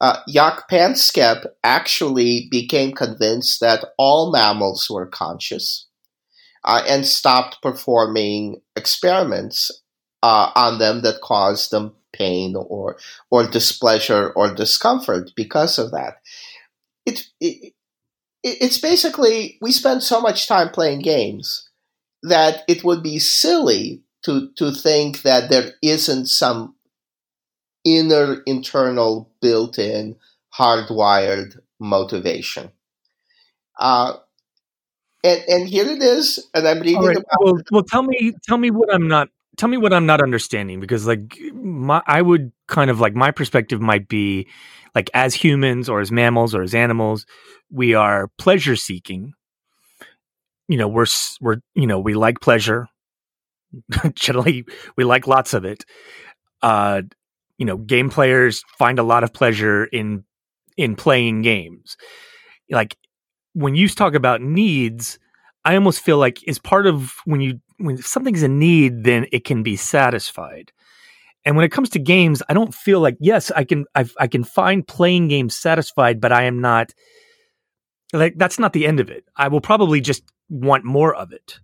uh, Jaak Panksepp actually became convinced that all mammals were conscious uh, and stopped performing experiments uh, on them that caused them pain or or displeasure or discomfort because of that. It, it it's basically we spend so much time playing games that it would be silly to to think that there isn't some inner internal built-in hardwired motivation. Uh, and and here it is, and I'm reading right. about. Well, well, tell me, tell me what I'm not. Tell me what I'm not understanding because, like, my I would kind of like my perspective might be like as humans or as mammals or as animals, we are pleasure seeking. You know, we're we're you know we like pleasure. <laughs> Generally, we like lots of it. Uh, you know, game players find a lot of pleasure in in playing games. Like when you talk about needs, I almost feel like is part of when you when something's a need, then it can be satisfied. And when it comes to games, I don't feel like yes, I can I, I can find playing games satisfied, but I am not like that's not the end of it. I will probably just want more of it.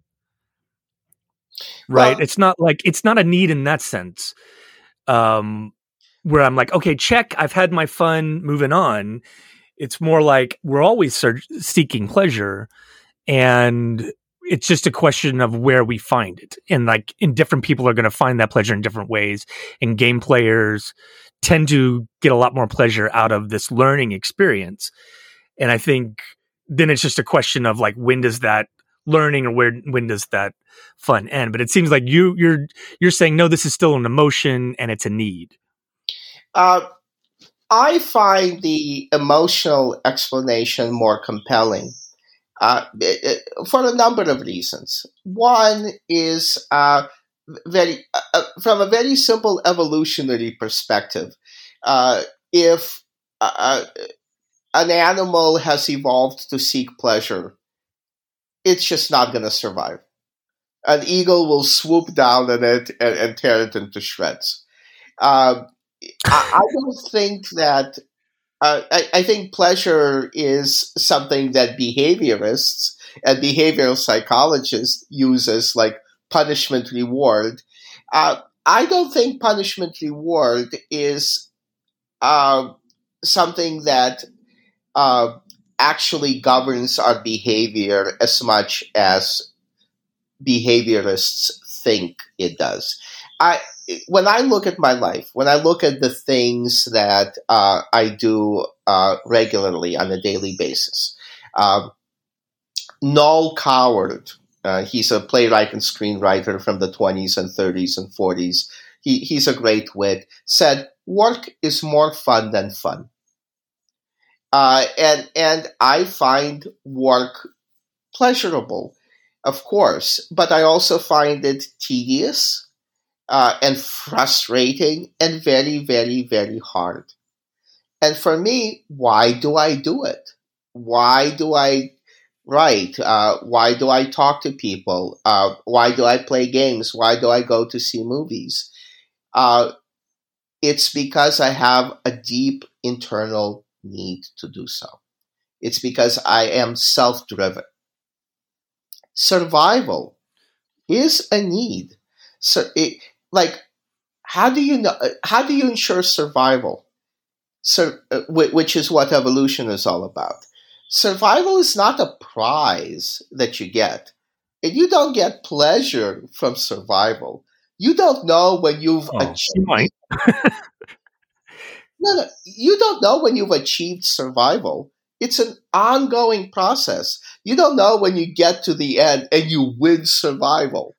Right? Well- it's not like it's not a need in that sense. Um where I'm like, okay, check, I've had my fun, moving on. It's more like we're always search- seeking pleasure and it's just a question of where we find it. And like in different people are going to find that pleasure in different ways. And game players tend to get a lot more pleasure out of this learning experience. And i think then it's just a question of like when does that learning or where when does that fun end? But it seems like you you're you're saying no this is still an emotion and it's a need. Uh, I find the emotional explanation more compelling uh, it- it- for a number of reasons. One is uh, very uh, uh, from a very simple evolutionary perspective. Uh, if uh, an animal has evolved to seek pleasure, it's just not going to survive. An eagle will swoop down on it and, and tear it into shreds. Um, I don't think that. Uh, I, I think pleasure is something that behaviorists and behavioral psychologists use as like punishment reward. Uh, I don't think punishment reward is uh, something that uh, actually governs our behavior as much as behaviorists think it does. I when I look at my life, when I look at the things that uh, I do uh, regularly on a daily basis, um, Noel Coward, uh, he's a playwright and screenwriter from the 20s and 30s and 40s. He, he's a great wit. Said, "Work is more fun than fun," uh, and and I find work pleasurable, of course, but I also find it tedious uh, and frustrating and very, very, very hard. And for me, why do I do it? Why do I write? Uh, why do I talk to people? Uh, why do I play games? Why do I go to see movies? Uh, it's because I have a deep internal need to do so. It's because I am self driven. Survival is a need. So it, like how do you know how do you ensure survival so uh, which is what evolution is all about survival is not a prize that you get and you don't get pleasure from survival you don't know when you've Oh, achieved you <laughs> no, no, you don't know when you've achieved survival. It's an ongoing process. You don't know when you get to the end and you win survival.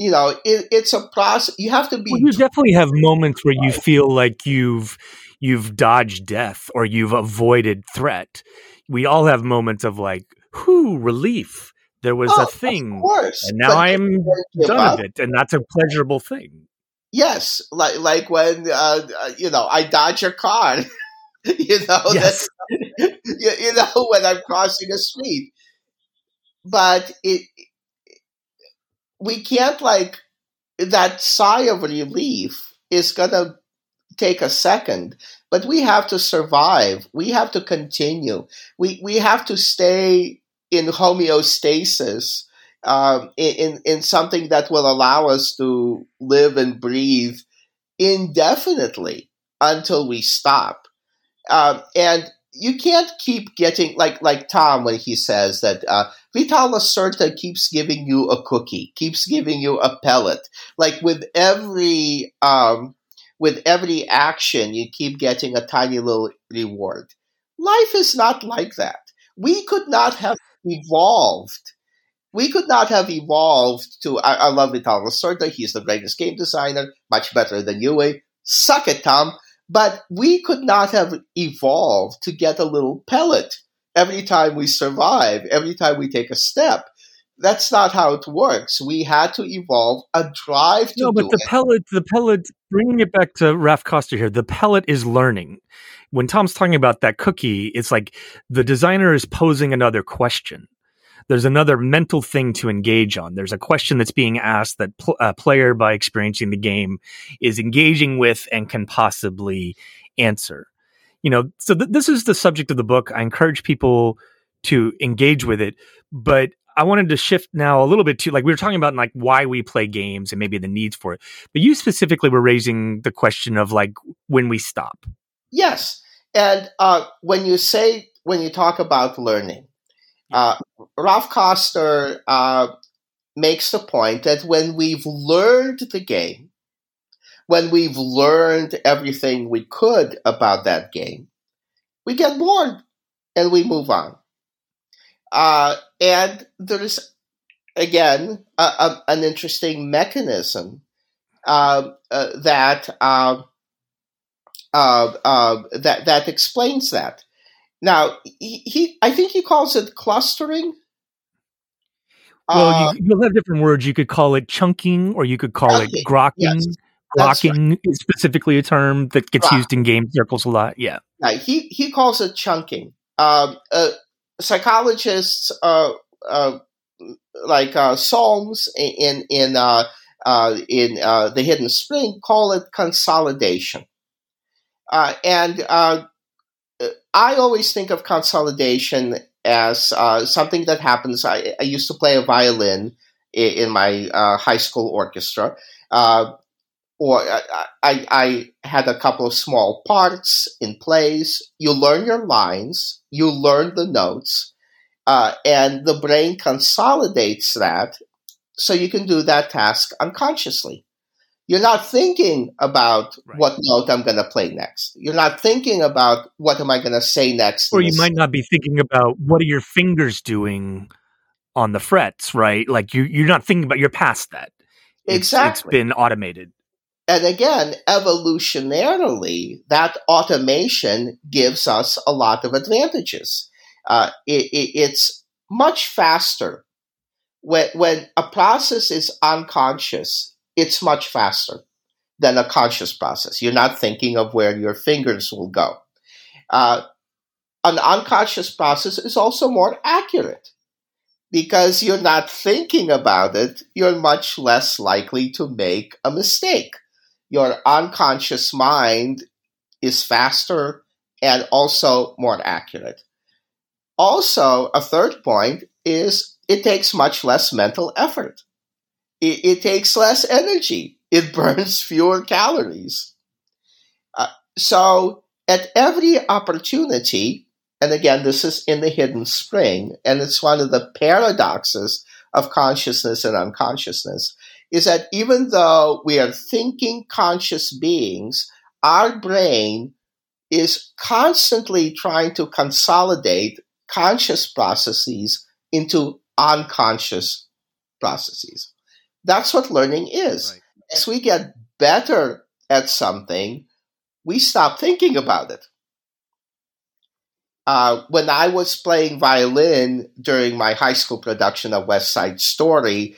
You know, it, it's a process. You have to be. Well, you definitely have moments where you feel like you've you've dodged death or you've avoided threat. We all have moments of like, whoo, relief. There was Oh, a of thing, course, and now but I'm you don't give done with it, and that's a pleasurable thing. Yes, like like when uh, uh, you know I dodge a car. <laughs> you know, <laughs> Yes. that, <laughs> you, you know when I'm crossing a street, but it we can't like that sigh of relief is gonna take a second, but we have to survive. We have to continue. We we have to stay in homeostasis um, in, in in something that will allow us to live and breathe indefinitely until we stop. Um, and you can't keep getting like like Tom when he says that uh, Vital Lacerda keeps giving you a cookie, keeps giving you a pellet. Like with every um, with every action, you keep getting a tiny little reward. Life is not like that. We could not have evolved we could not have evolved to. I, I love Vital Lacerda. He's the greatest game designer, much better than you. Suck it, Tom. But we could not have evolved to get a little pellet every time we survive, every time we take a step. That's not how it works. We had to evolve a drive to no, but the it. pellet, the pellet, bringing it back to Raph Koster here, the pellet is learning. When Tom's talking about that cookie, it's like the designer is posing another question. There's another mental thing to engage on. There's a question that's being asked that pl- a player, by experiencing the game, is engaging with and can possibly answer. You know, so th- this is the subject of the book. I encourage people to engage with it, but I wanted to shift now a little bit to like we were talking about like why we play games and maybe the needs for it. But you specifically were raising the question of like when we stop. Yes. And uh, when you say, when you talk about learning, uh, Raph Koster uh, makes the point that when we've learned the game, when we've learned everything we could about that game, we get bored and we move on. Uh, and there's, again, a, a, an interesting mechanism uh, uh, that uh, uh, uh, that that explains that. Now, he, he, I think he calls it clustering. Well, Uh, you, you'll have different words. You could call it chunking, or you could call Chunking, it grokking. yes, that's Grokking is specifically a term that gets Grok. used in game circles a lot. Yeah. he he calls it chunking. Um, uh, psychologists, uh, uh, like uh, Solms in in uh, uh, in uh, the Hidden Spring, call it consolidation. Uh, and uh, I always think of consolidation as uh, something that happens. I, I used to play a violin in, in my uh, high school orchestra, uh, or I, I, I had a couple of small parts in plays. You learn your lines, you learn the notes, uh, and the brain consolidates that so you can do that task unconsciously. You're not thinking about Right. what note I'm going to play next. You're not thinking about what am I going to say next. Or you might not be thinking about what are your fingers doing on the frets, right? Like you, you're not thinking about. You're past that. It's, Exactly. It's been automated. And again, evolutionarily, that automation gives us a lot of advantages. Uh, it, it, it's much faster. When, when a process is unconscious, it's much faster than a conscious process. You're not thinking of where your fingers will go. Uh, an unconscious process is also more accurate because you're not thinking about it, you're much less likely to make a mistake. Your unconscious mind is faster and also more accurate. Also, a third point is it takes much less mental effort. It, it takes less energy. It <laughs> burns fewer calories. Uh, so, at every opportunity, and again, this is in the hidden spring, and it's one of the paradoxes of consciousness and unconsciousness, is that even though we are thinking conscious beings, our brain is constantly trying to consolidate conscious processes into unconscious processes. That's what learning is. Right. As we get better at something, we stop thinking about it. Uh, when I was playing violin during my high school production of West Side Story,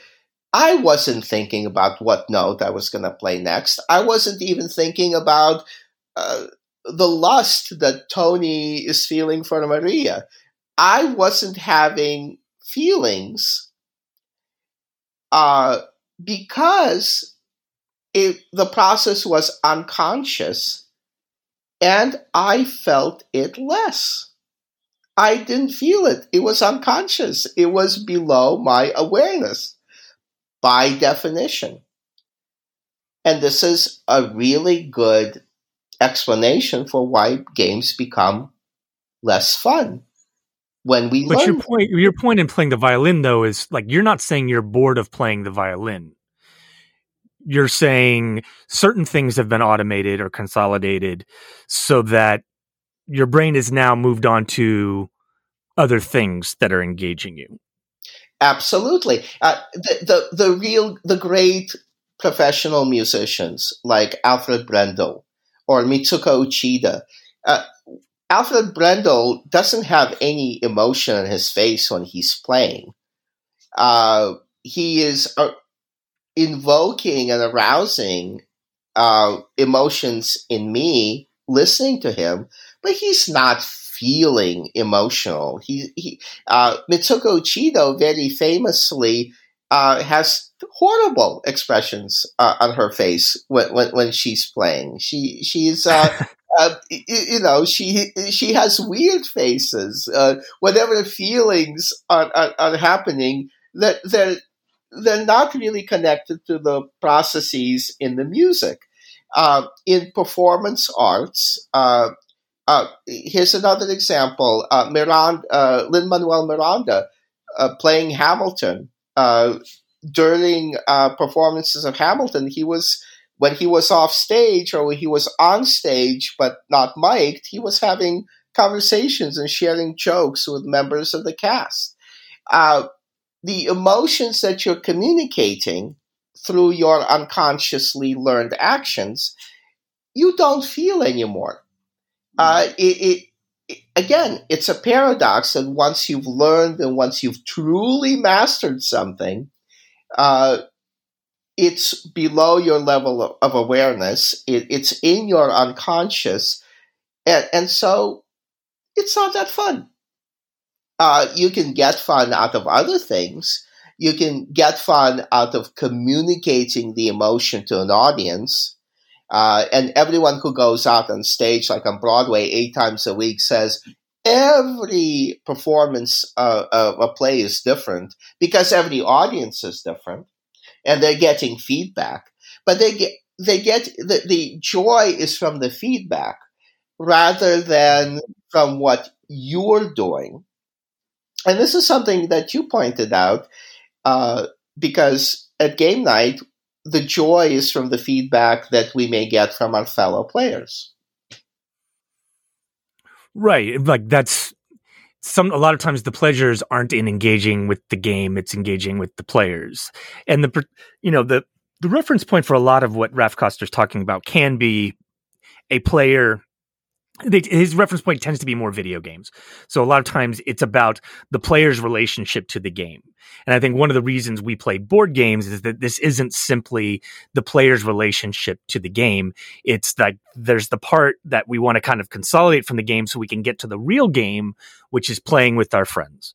I wasn't thinking about what note I was going to play next. I wasn't even thinking about uh, the lust that Tony is feeling for Maria. I wasn't having feelings uh, because it, the process was unconscious and I felt it less. I didn't feel it. It was unconscious. It was below my awareness by definition. And this is a really good explanation for why games become less fun when we But learn. your point, your point in playing the violin, though, is like you're not saying you're bored of playing the violin. You're saying certain things have been automated or consolidated so that your brain is now moved on to other things that are engaging you. Absolutely. Uh, the, the, the real, the great professional musicians like Alfred Brendel or Mitsuko Uchida, uh, Alfred Brendel doesn't have any emotion on his face when he's playing. Uh, he is uh, invoking and arousing uh, emotions in me listening to him, but he's not feeling emotional. He, he uh, Mitsuko Uchida very famously uh, has horrible expressions uh, on her face when, when, when she's playing. She she's uh, <laughs> uh, you know she she has weird faces. Uh, whatever feelings are, are, are happening, that they're they're not really connected to the processes in the music. Uh, in performance arts, uh, uh, here's another example: uh, Miranda, uh, Lin Manuel Miranda, uh, playing Hamilton. during performances of Hamilton, he was when he was off stage or when he was on stage but not mic'd, he was having conversations and sharing jokes with members of the cast. Uh, the emotions that you're communicating through your unconsciously learned actions, you don't feel anymore. Uh, it, it, it, again, it's a paradox that once you've learned and once you've truly mastered something, uh, it's below your level of, of awareness. it's in your unconscious, and, and so it's not that fun. Uh, you can get fun out of other things. You can get fun out of communicating the emotion to an audience. Uh, and everyone who goes out on stage, like on Broadway, eight times a week, says every performance uh, of a play is different because every audience is different, and they're getting feedback. But they get they get the, the joy is from the feedback rather than from what you're doing. And this is something that you pointed out uh, because at game night the joy is from the feedback that we may get from our fellow players. Right. Like that's some a lot of times the pleasures aren't in engaging with the game, it's engaging with the players. And the you know, the the reference point for a lot of what Raph Koster's talking about can be a player his reference point tends to be more video games. So a lot of times it's about the player's relationship to the game. And I think one of the reasons we play board games is that this isn't simply the player's relationship to the game. It's that there's the part that we want to kind of consolidate from the game so we can get to the real game, which is playing with our friends.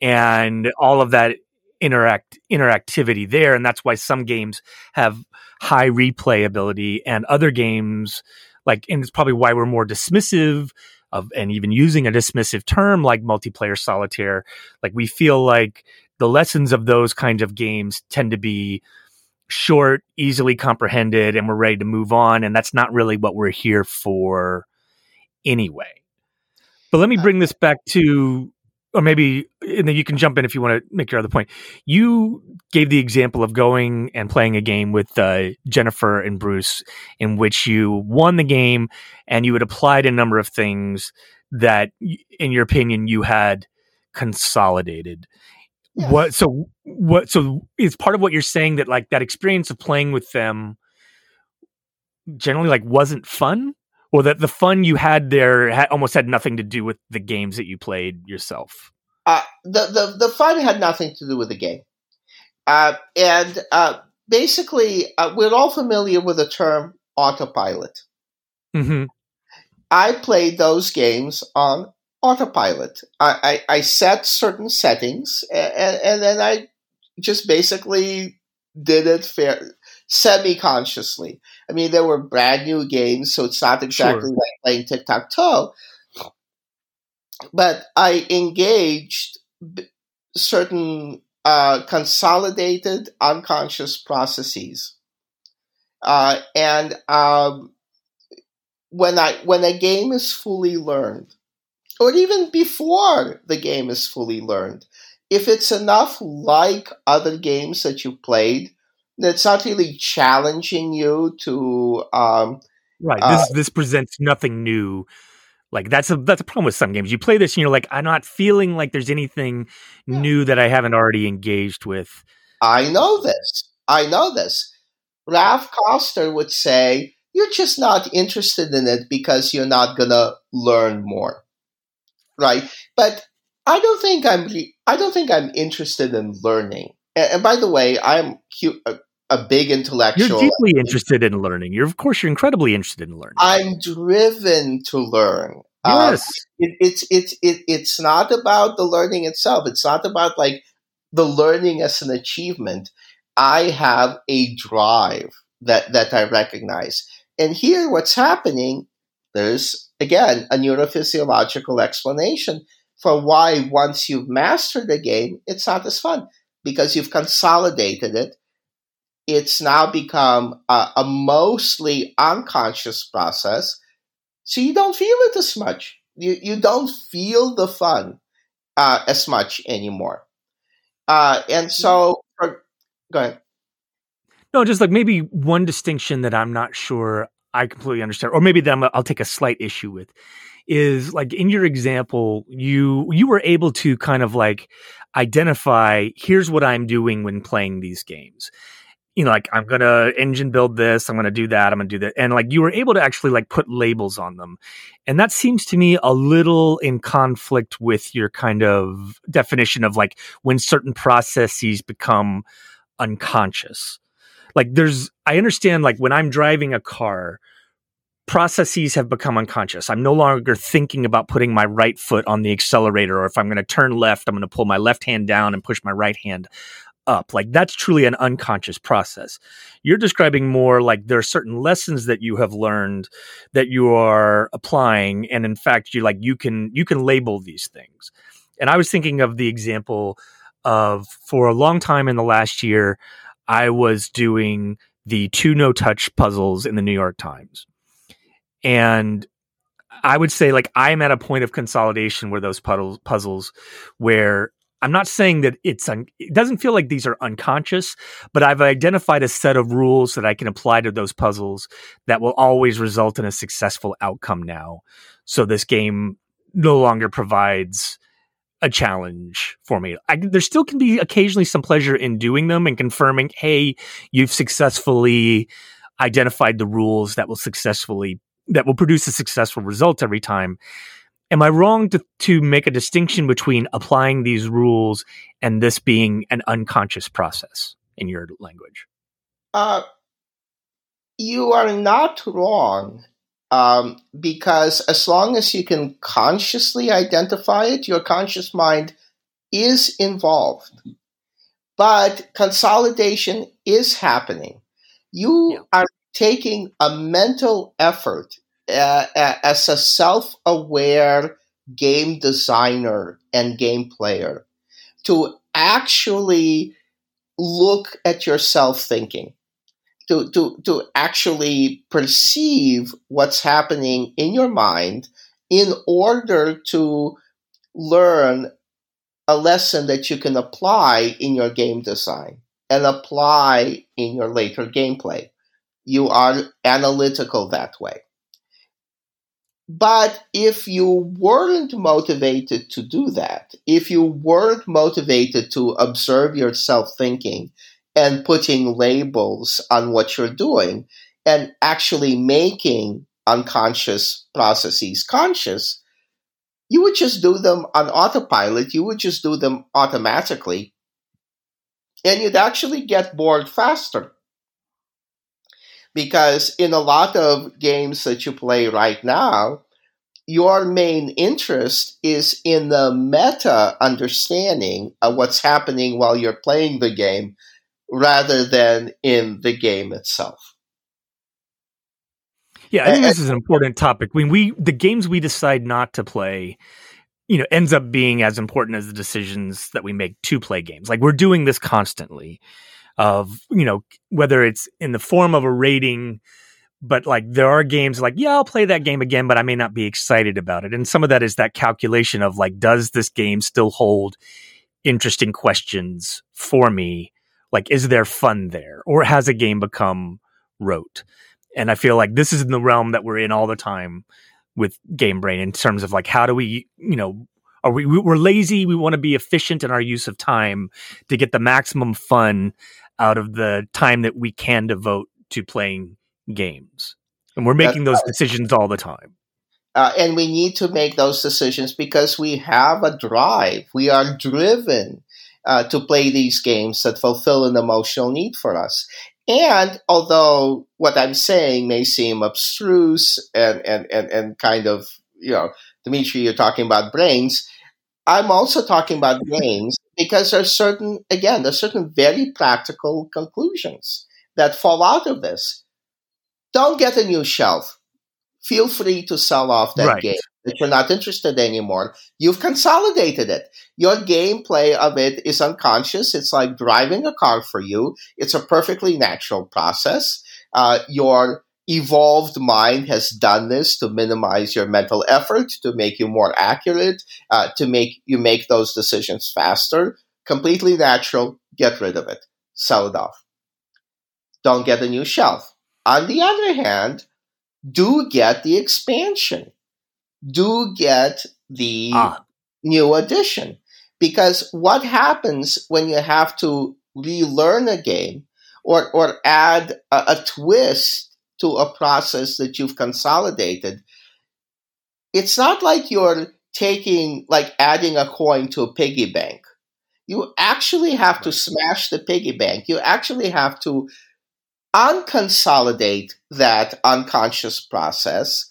And all of that interact interactivity there. And that's why some games have high replayability and other games like, and it's probably why we're more dismissive of, and even using a dismissive term like multiplayer solitaire. Like, we feel like the lessons of those kinds of games tend to be short, easily comprehended, and we're ready to move on. And that's not really what we're here for anyway. But let me uh, bring this back to or maybe and then you can jump in if you want to make your other point. You gave the example of going and playing a game with uh, Jennifer and Bruce, in which you won the game and you had applied a number of things that, in your opinion, you had consolidated. Yes. What so what so is part of what you're saying that like that experience of playing with them generally like wasn't fun or that the fun you had there had, almost had nothing to do with the games that you played yourself? Uh, the, the the fun had nothing to do with the game, uh, and uh, basically uh, we're all familiar with the term autopilot. Mm-hmm. I played those games on autopilot. I, I, I set certain settings, and, and, then I just basically did it fair, semi-consciously. I mean, there were brand new games, so it's not exactly sure. like playing tic tac toe. But I engaged certain uh, consolidated unconscious processes, uh, and um, when I when a game is fully learned, or even before the game is fully learned, if it's enough like other games that you played, it's not really challenging you to um, right this uh, this presents nothing new Like that's a that's a problem with some games. You play this and you're like, I'm not feeling like there's anything Yeah. new that I haven't already engaged with. I know this. I know this. Raph Koster would say, you're just not interested in it because you're not going to learn more. Right? But I don't think I'm re- I don't think I'm interested in learning. And, and by the way, I'm hu- a, big intellectual. You're deeply interested in learning. You're of course you're incredibly interested in learning. I'm driven to learn. Uh, yes. it, it's it's it, it's not about the learning itself. It's not about like the learning as an achievement. I have a drive that that I recognize, and here what's happening. There's again a neurophysiological explanation for why once you've mastered a game, it's not as fun because you've consolidated it. It's now become a, a mostly unconscious process so you don't feel it as much. You you don't feel the fun uh, as much anymore. Uh, and so, or, go ahead. No, just like maybe one distinction that I'm not sure I completely understand, or maybe that I'm, I'll take a slight issue with, is like in your example, you you were able to kind of like identify here's what I'm doing when playing these games. You know, like I'm gonna engine build this, I'm gonna do that, I'm gonna do that, and like you were able to actually like put labels on them, and that seems to me a little in conflict with your kind of definition of like when certain processes become unconscious. Like there's i understand like when i'm driving a car processes have become unconscious. I'm no longer thinking about putting my right foot on the accelerator or if i'm going to turn left i'm going to pull my left hand down and push my right hand up like that's truly an unconscious process you're describing more like there are certain lessons that you have learned that you are applying and in fact you like you can you can label these things and i was thinking of the example of for a long time in the last year I was doing the Two Not Touch puzzles in the New York Times. And I would say like I'm at a point of consolidation where those puzzles puzzles where I'm not saying that it's un- it doesn't feel like these are unconscious, but I've identified a set of rules that I can apply to those puzzles that will always result in a successful outcome now. So this game no longer provides a challenge for me. I, there still can be occasionally some pleasure in doing them and confirming, hey, you've successfully identified the rules that will successfully that will produce a successful result every time. Am I wrong to to make a distinction between applying these rules and this being an unconscious process in your language? Uh, you are not wrong. Um, because as long as you can consciously identify it, your conscious mind is involved. But consolidation is happening. You Yeah. are taking a mental effort uh, as a self aware game designer and game player to actually look at yourself thinking to, to, to actually perceive what's happening in your mind in order to learn a lesson that you can apply in your game design and apply in your later gameplay. You are analytical that way. But if you weren't motivated to do that, if you weren't motivated to observe yourself thinking and putting labels on what you're doing and actually making unconscious processes conscious, you would just do them on autopilot. You would just do them automatically. And you'd actually get bored faster. Because in a lot of games that you play right now, your main interest is in the meta understanding of what's happening while you're playing the game rather than in the game itself. Yeah, I think this is an important topic. When we the games we decide not to play, you know, ends up being as important as the decisions that we make to play games. Like we're doing this constantly of, you know, whether it's in the form of a rating, but like there are games like, yeah, I'll play that game again, but I may not be excited about it. And some of that is that calculation of like, does this game still hold interesting questions for me? Like, is there fun there? Or has a game become rote? And I feel like this is in the realm that we're in all the time with Game Brain in terms of like how do we, you know, are we we're lazy, we want to be efficient in our use of time to get the maximum fun out of the time that we can devote to playing games. And we're making That's those right. decisions all the time. Uh, and we need to make those decisions because we have a drive. We are driven uh, to play these games that fulfill an emotional need for us. And although what I'm saying may seem abstruse and, and, and, and kind of, you know, Dimitri, you're talking about brains, I'm also talking about <laughs> games because there's certain, again, there's certain very practical conclusions that fall out of this. Don't get a new shelf. Feel free to sell off that right. game if you're not interested anymore. You've consolidated it. Your gameplay of it is unconscious. It's like driving a car for you. It's a perfectly natural process. Uh, your evolved mind has done this to minimize your mental effort, to make you more accurate, uh, to make you make those decisions faster. Completely natural. Get rid of it. Sell it off. Don't get a new shelf. On the other hand, do get the expansion. Do get the ah. new edition. Because what happens when you have to relearn a game or, or add a, a twist to a process that you've consolidated? It's not like you're taking, like adding a coin to a piggy bank. You actually have to smash the piggy bank. You actually have to unconsolidate that unconscious process,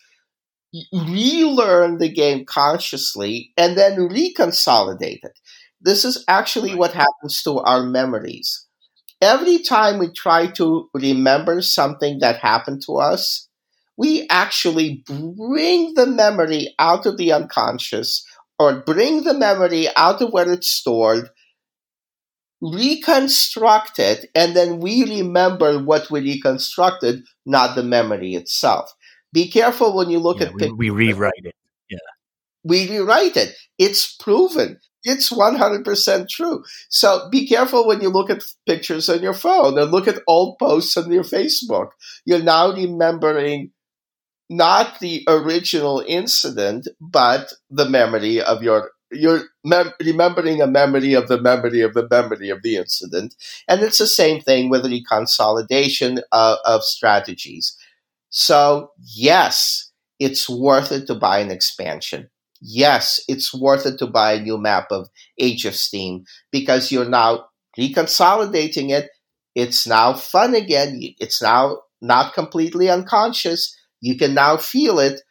relearn the game consciously, and then reconsolidate it. This is actually what happens to our memories. Every time we try to remember something that happened to us, we actually bring the memory out of the unconscious or bring the memory out of where it's stored reconstruct it, and then we remember what we reconstructed, not the memory itself. Be careful when you look yeah, at we, we rewrite it. Yeah. We rewrite it. It's proven. It's 100% true. So be careful when you look at pictures on your phone and look at old posts on your Facebook. You're now remembering not the original incident, but the memory of your you're mem- remembering a memory of the memory of the memory of the incident. And it's the same thing with the consolidation of, uh, of strategies. So, yes, it's worth it to buy an expansion. Yes, it's worth it to buy a new map of Age of Steam because you're now reconsolidating it. It's now fun again. It's now not completely unconscious. You can now feel it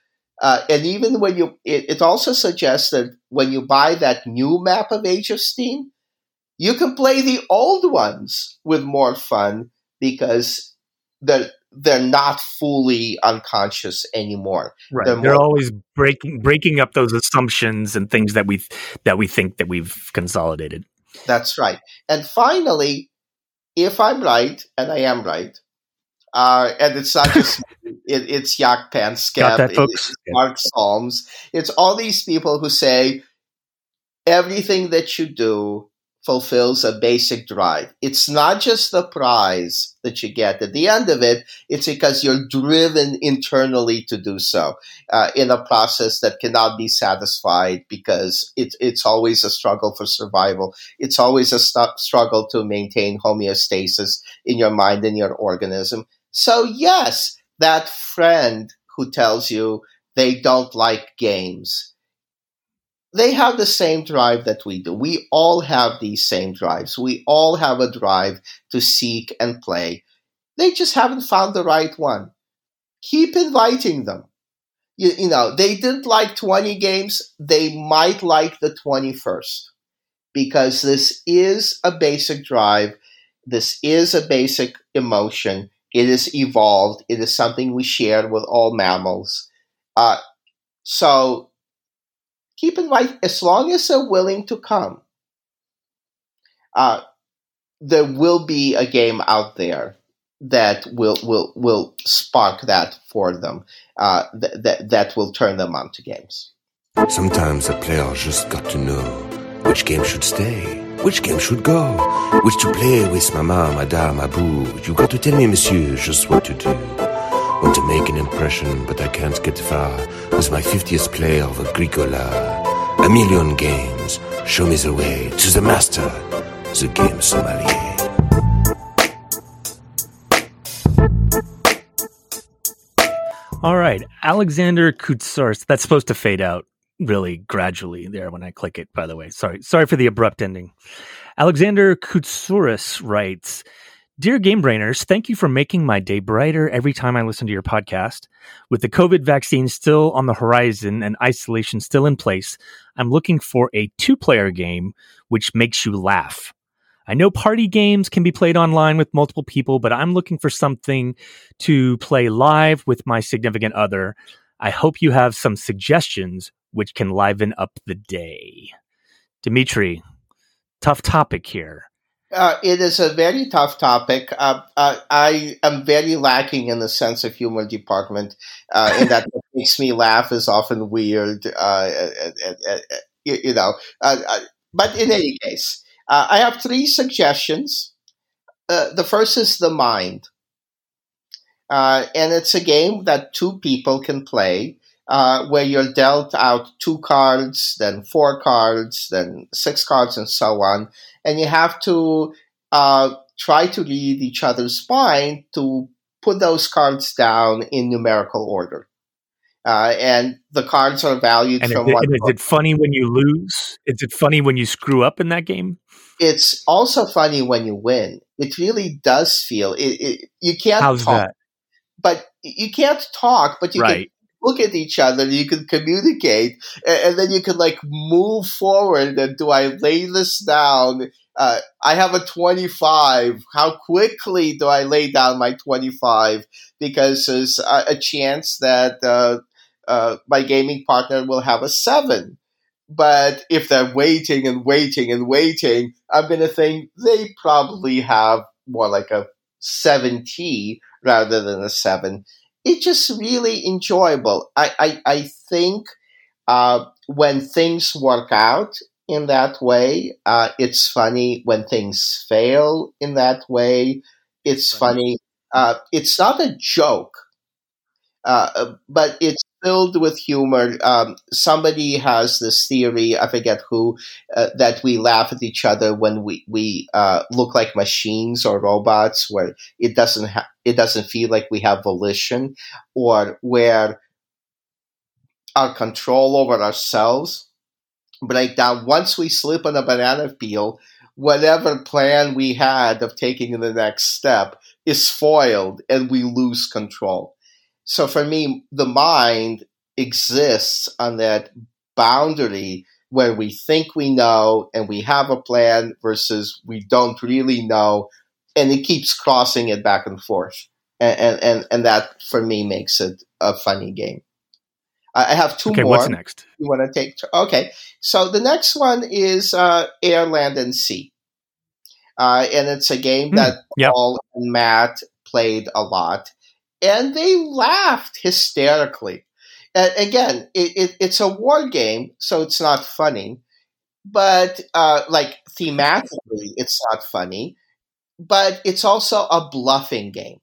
uh, and even when you, it, it, also suggests that when you buy that new map of Age of Steam, you can play the old ones with more fun because they're they're not fully unconscious anymore. Right. They're, they're always breaking breaking up those assumptions and things that we that we think that we've consolidated. That's right. And finally, if I'm right, and I am right, uh, and it's not just <laughs> it, it's Jaak Panksepp, it's Mark Solms. It's all these people who say everything that you do fulfills a basic drive. It's not just the prize that you get at the end of it, it's because you're driven internally to do so uh, in a process that cannot be satisfied because it, it's always a struggle for survival. It's always a st- struggle to maintain homeostasis in your mind and your organism. So, yes, that friend who tells you they don't like games, they have the same drive that we do. We all have these same drives. We all have a drive to seek and play. They just haven't found the right one. Keep inviting them. You, you know, they didn't like 20 games, they might like the 21st because this is a basic drive. This is a basic emotion. It is evolved. It is something we share with all mammals. Uh, so keep in mind, as long as they're willing to come, uh, there will be a game out there that will will will spark that for them. Uh, th- that that will turn them on to games. Sometimes a player just got to know which game should stay which game should go? Which to play with mama, madame, abou? You got to tell me, monsieur, just what to do. Want to make an impression, but I can't get far. With my 50th player of Agricola. A million games. Show me the way to the master. The game sommelier. All right, Alexander Kutsars. That's supposed to fade out really gradually there when I click it. By the way, sorry, sorry for the abrupt ending. Alexander Kutsuris writes, "Dear Game Brainers, thank you for making my day brighter every time I listen to your podcast. With the COVID vaccine still on the horizon and isolation still in place, I'm looking for a two-player game which makes you laugh." I know party games can be played online with multiple people, but I'm looking for something to play live with my significant other. I hope you have some suggestions which can liven up the day. Dimitri, tough topic here. Uh, it is a very tough topic. Uh, uh, I am very lacking in the sense of humor department, uh, and that makes me laugh is often weird. Uh, you, you, know, uh, but in any case, I have three suggestions. the first is the mind, and it's a game that two people can play uh, where you're dealt out two cards, then four cards, then six cards, and so on. And you have to uh, try to read each other's mind to put those cards down in numerical order. Uh, and the cards are valued and from is it, one. Is it funny when you lose? Is it funny when you screw up in that game? It's also funny when you win. It really does feel it. it you can't. How's talk, that? But you can't talk. But you right. can look at each other, you can communicate, and, and, then you can like move forward. And do I lay this down? Uh, I have a 25. How quickly do I lay down my 25? Because there's a, a chance that uh, uh, my gaming partner will have a seven. But if they're waiting and waiting and waiting, I'm going to think they probably have more like a 7T rather than a 7 it's just really enjoyable. I, I, I think uh, when things work out in that way, uh, it's funny. When things fail in that way, it's funny. Uh, it's not a joke, uh, but it's filled with humor. Um, somebody has this theory, I forget who, uh, that we laugh at each other when we we uh, look like machines or robots, where it doesn't ha- it doesn't feel like we have volition, or where our control over ourselves break down once we slip on a banana peel. Whatever plan we had of taking the next step is foiled, and we lose control so for me, the mind exists on that boundary where we think we know and we have a plan versus we don't really know, and it keeps crossing it back and forth. And and and that for me makes it a funny game. I have two okay, more. What's next? You want to take? Okay, so the next one is uh, Air, Land, and Sea, uh, and it's a game Mm, that yep. Paul and Matt played a lot and they laughed hysterically. And again, it, it, it's a war game, so it's not funny. But uh, like thematically, it's not funny. But it's also a bluffing game.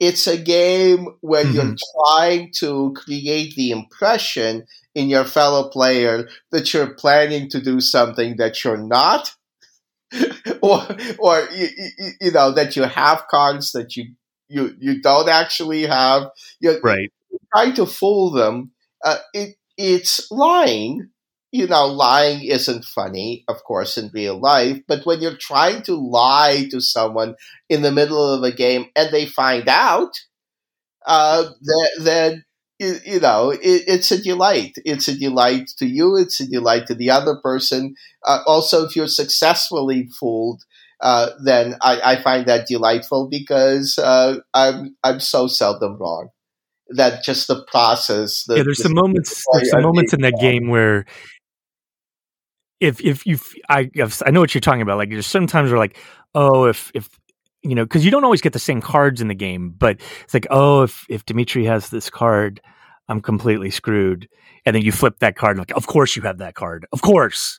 It's a game where Mhm. you're trying to create the impression in your fellow player that you're planning to do something that you're not, <laughs> or or you, you know that you have cards that you you you don't actually have. You're Right. trying to fool them. Uh, it it's lying. You know, lying isn't funny, of course, in real life. But when you're trying to lie to someone in the middle of a game and they find out, uh, then, then you, you know it, it's a delight. It's a delight to you. It's a delight to the other person. Uh, also, if you're successfully fooled, uh, then I, I, find that delightful because uh, I'm I'm so seldom wrong. That just the process. The, yeah, there's the, some moments. There's some moments in that game where, if if you, I I know what you're talking about. Like there's sometimes where like, oh, if if you know, because you don't always get the same cards in the game, but it's like, oh, if if Dimitri has this card, I'm completely screwed. And then you flip that card, like, of course you have that card, of course.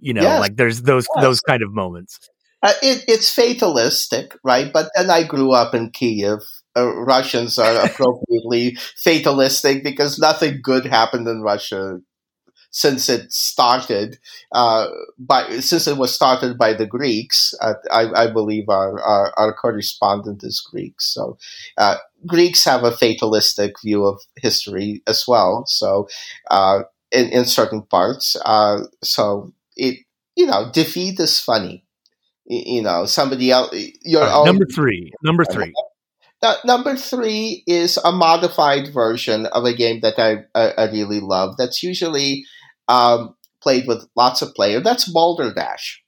You know, Yes. like there's those Yes. those kind of moments. Uh, it, it's fatalistic, right? But then I grew up in Kiev, uh, Russians are <laughs> appropriately fatalistic because nothing good happened in Russia since it started uh, by since it was started by the Greeks. Uh, I, I, believe our, our, our correspondent is Greek, so uh, Greeks have a fatalistic view of history as well. So uh, in in certain parts, uh, so it you know defeat is funny. You know, somebody else. Your right, number three. Number three. Uh, number three is a modified version of a game that I, I, I really love. That's usually um, played with lots of players. That's Balderdash.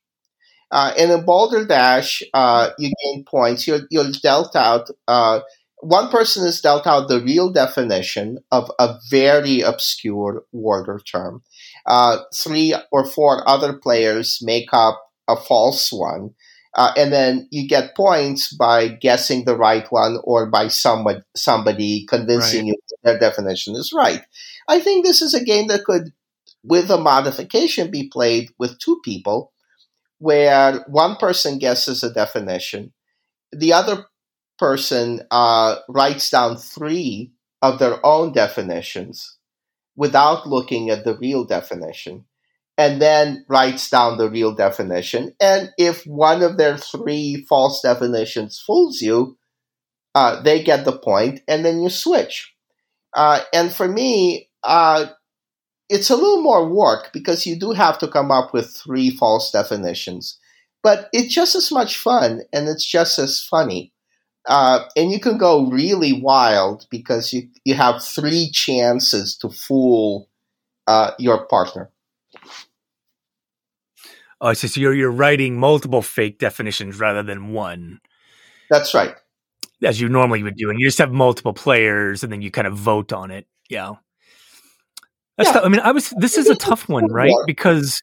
Uh, and in Balderdash, uh, you gain points. You're, you're dealt out. Uh, one person is dealt out the real definition of a very obscure order term. Uh, three or four other players make up a false one. Uh, and then you get points by guessing the right one or by somebody, somebody convincing right. you their definition is right. I think this is a game that could with a modification be played with two people where one person guesses a definition, the other person uh, writes down three of their own definitions without looking at the real definition, and then writes down the real definition. And if one of their three false definitions fools you, uh, they get the point, and then you switch. Uh, and for me, uh, it's a little more work because you do have to come up with three false definitions, but it's just as much fun and it's just as funny. Uh, and you can go really wild because you, you have three chances to fool uh, your partner. Oh, so you're you're writing multiple fake definitions rather than one. That's right. As you normally would do, and you just have multiple players, and then you kind of vote on it. Yeah. That's yeah. I mean, I was. This is a tough one, right? Because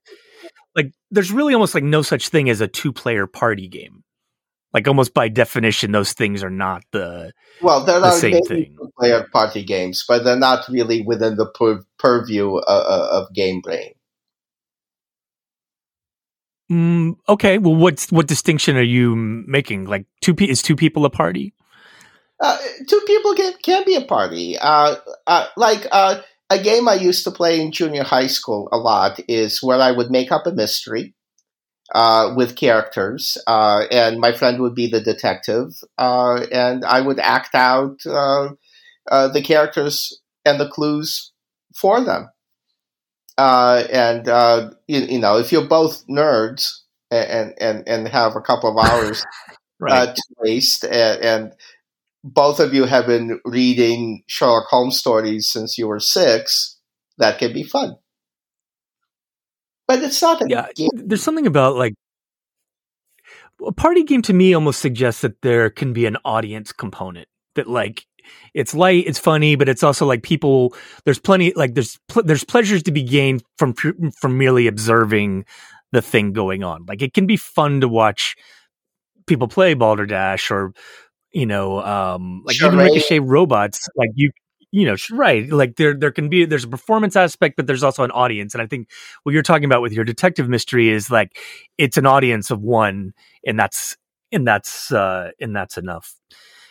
like, there's really almost like no such thing as a two-player party game. Like almost by definition, those things are not the well. There the are same thing. Two-player party games, but they're not really within the pur- purview uh, uh, of Game Brain. Mm, okay. Well, what's what distinction are you making? Like two pe- is two people a party? Uh, two people can can be a party. Uh, uh, like uh, a game I used to play in junior high school a lot is where I would make up a mystery uh, with characters, uh, and my friend would be the detective, and I would act out the characters and the clues for them. Uh, and you, you, know, if you're both nerds and and and have a couple of hours <laughs> right. to waste, and, and both of you have been reading Sherlock Holmes stories since you were six, that can be fun. But it's not yeah. Game. There's something about like a party game to me almost suggests that there can be an audience component that like it's light, it's funny, but it's also like people. There's plenty like there's pl- there's pleasures to be gained from from merely observing the thing going on. Like it can be fun to watch people play Balderdash or you know, um, like even ricochet robots, like you, you know, right. Like there, there can be, there's a performance aspect, but there's also an audience. And I think what you're talking about with your detective mystery is like, it's an audience of one and that's, and that's, uh, and that's enough.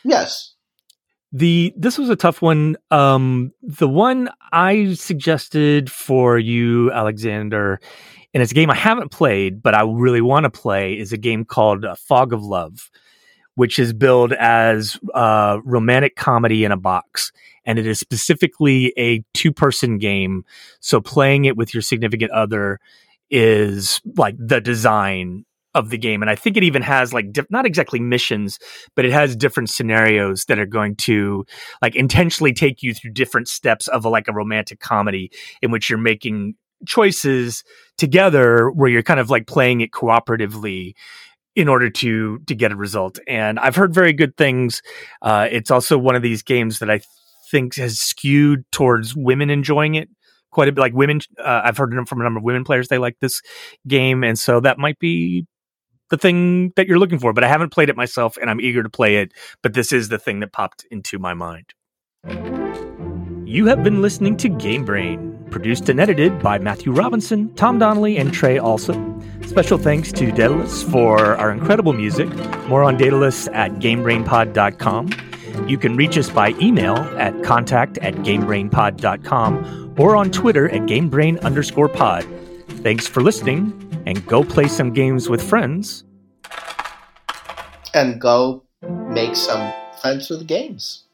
Yes. The, this was a tough one. Um, the one I suggested for you, Alexander, and it's a game I haven't played, but I really want to play is a game called uh, Fog of Love which is billed as a romantic comedy in a box. And it is specifically a two person game. So playing it with your significant other is like the design of the game. And I think it even has like, di- not exactly missions, but it has different scenarios that are going to like intentionally take you through different steps of a, like a romantic comedy in which you're making choices together where you're kind of like playing it cooperatively in order to to get a result. And I've heard very good things. Uh, it's also one of these games that I think has skewed towards women enjoying it quite a bit. Like women, uh, I've heard from a number of women players they like this game, and so that might be the thing that you're looking for. But I haven't played it myself, and I'm eager to play it. But this is the thing that popped into my mind. You have been listening to Game Brain, produced and edited by Matthew Robinson, Tom Donnelly, and Trey Also. Special thanks to Daedalus for our incredible music. More on Daedalus at GameBrainPod.com. You can reach us by email at contact at gamebrainpod.com or on Twitter at gamebrain underscore pod. Thanks for listening, and go play some games with friends. And go make some friends with games.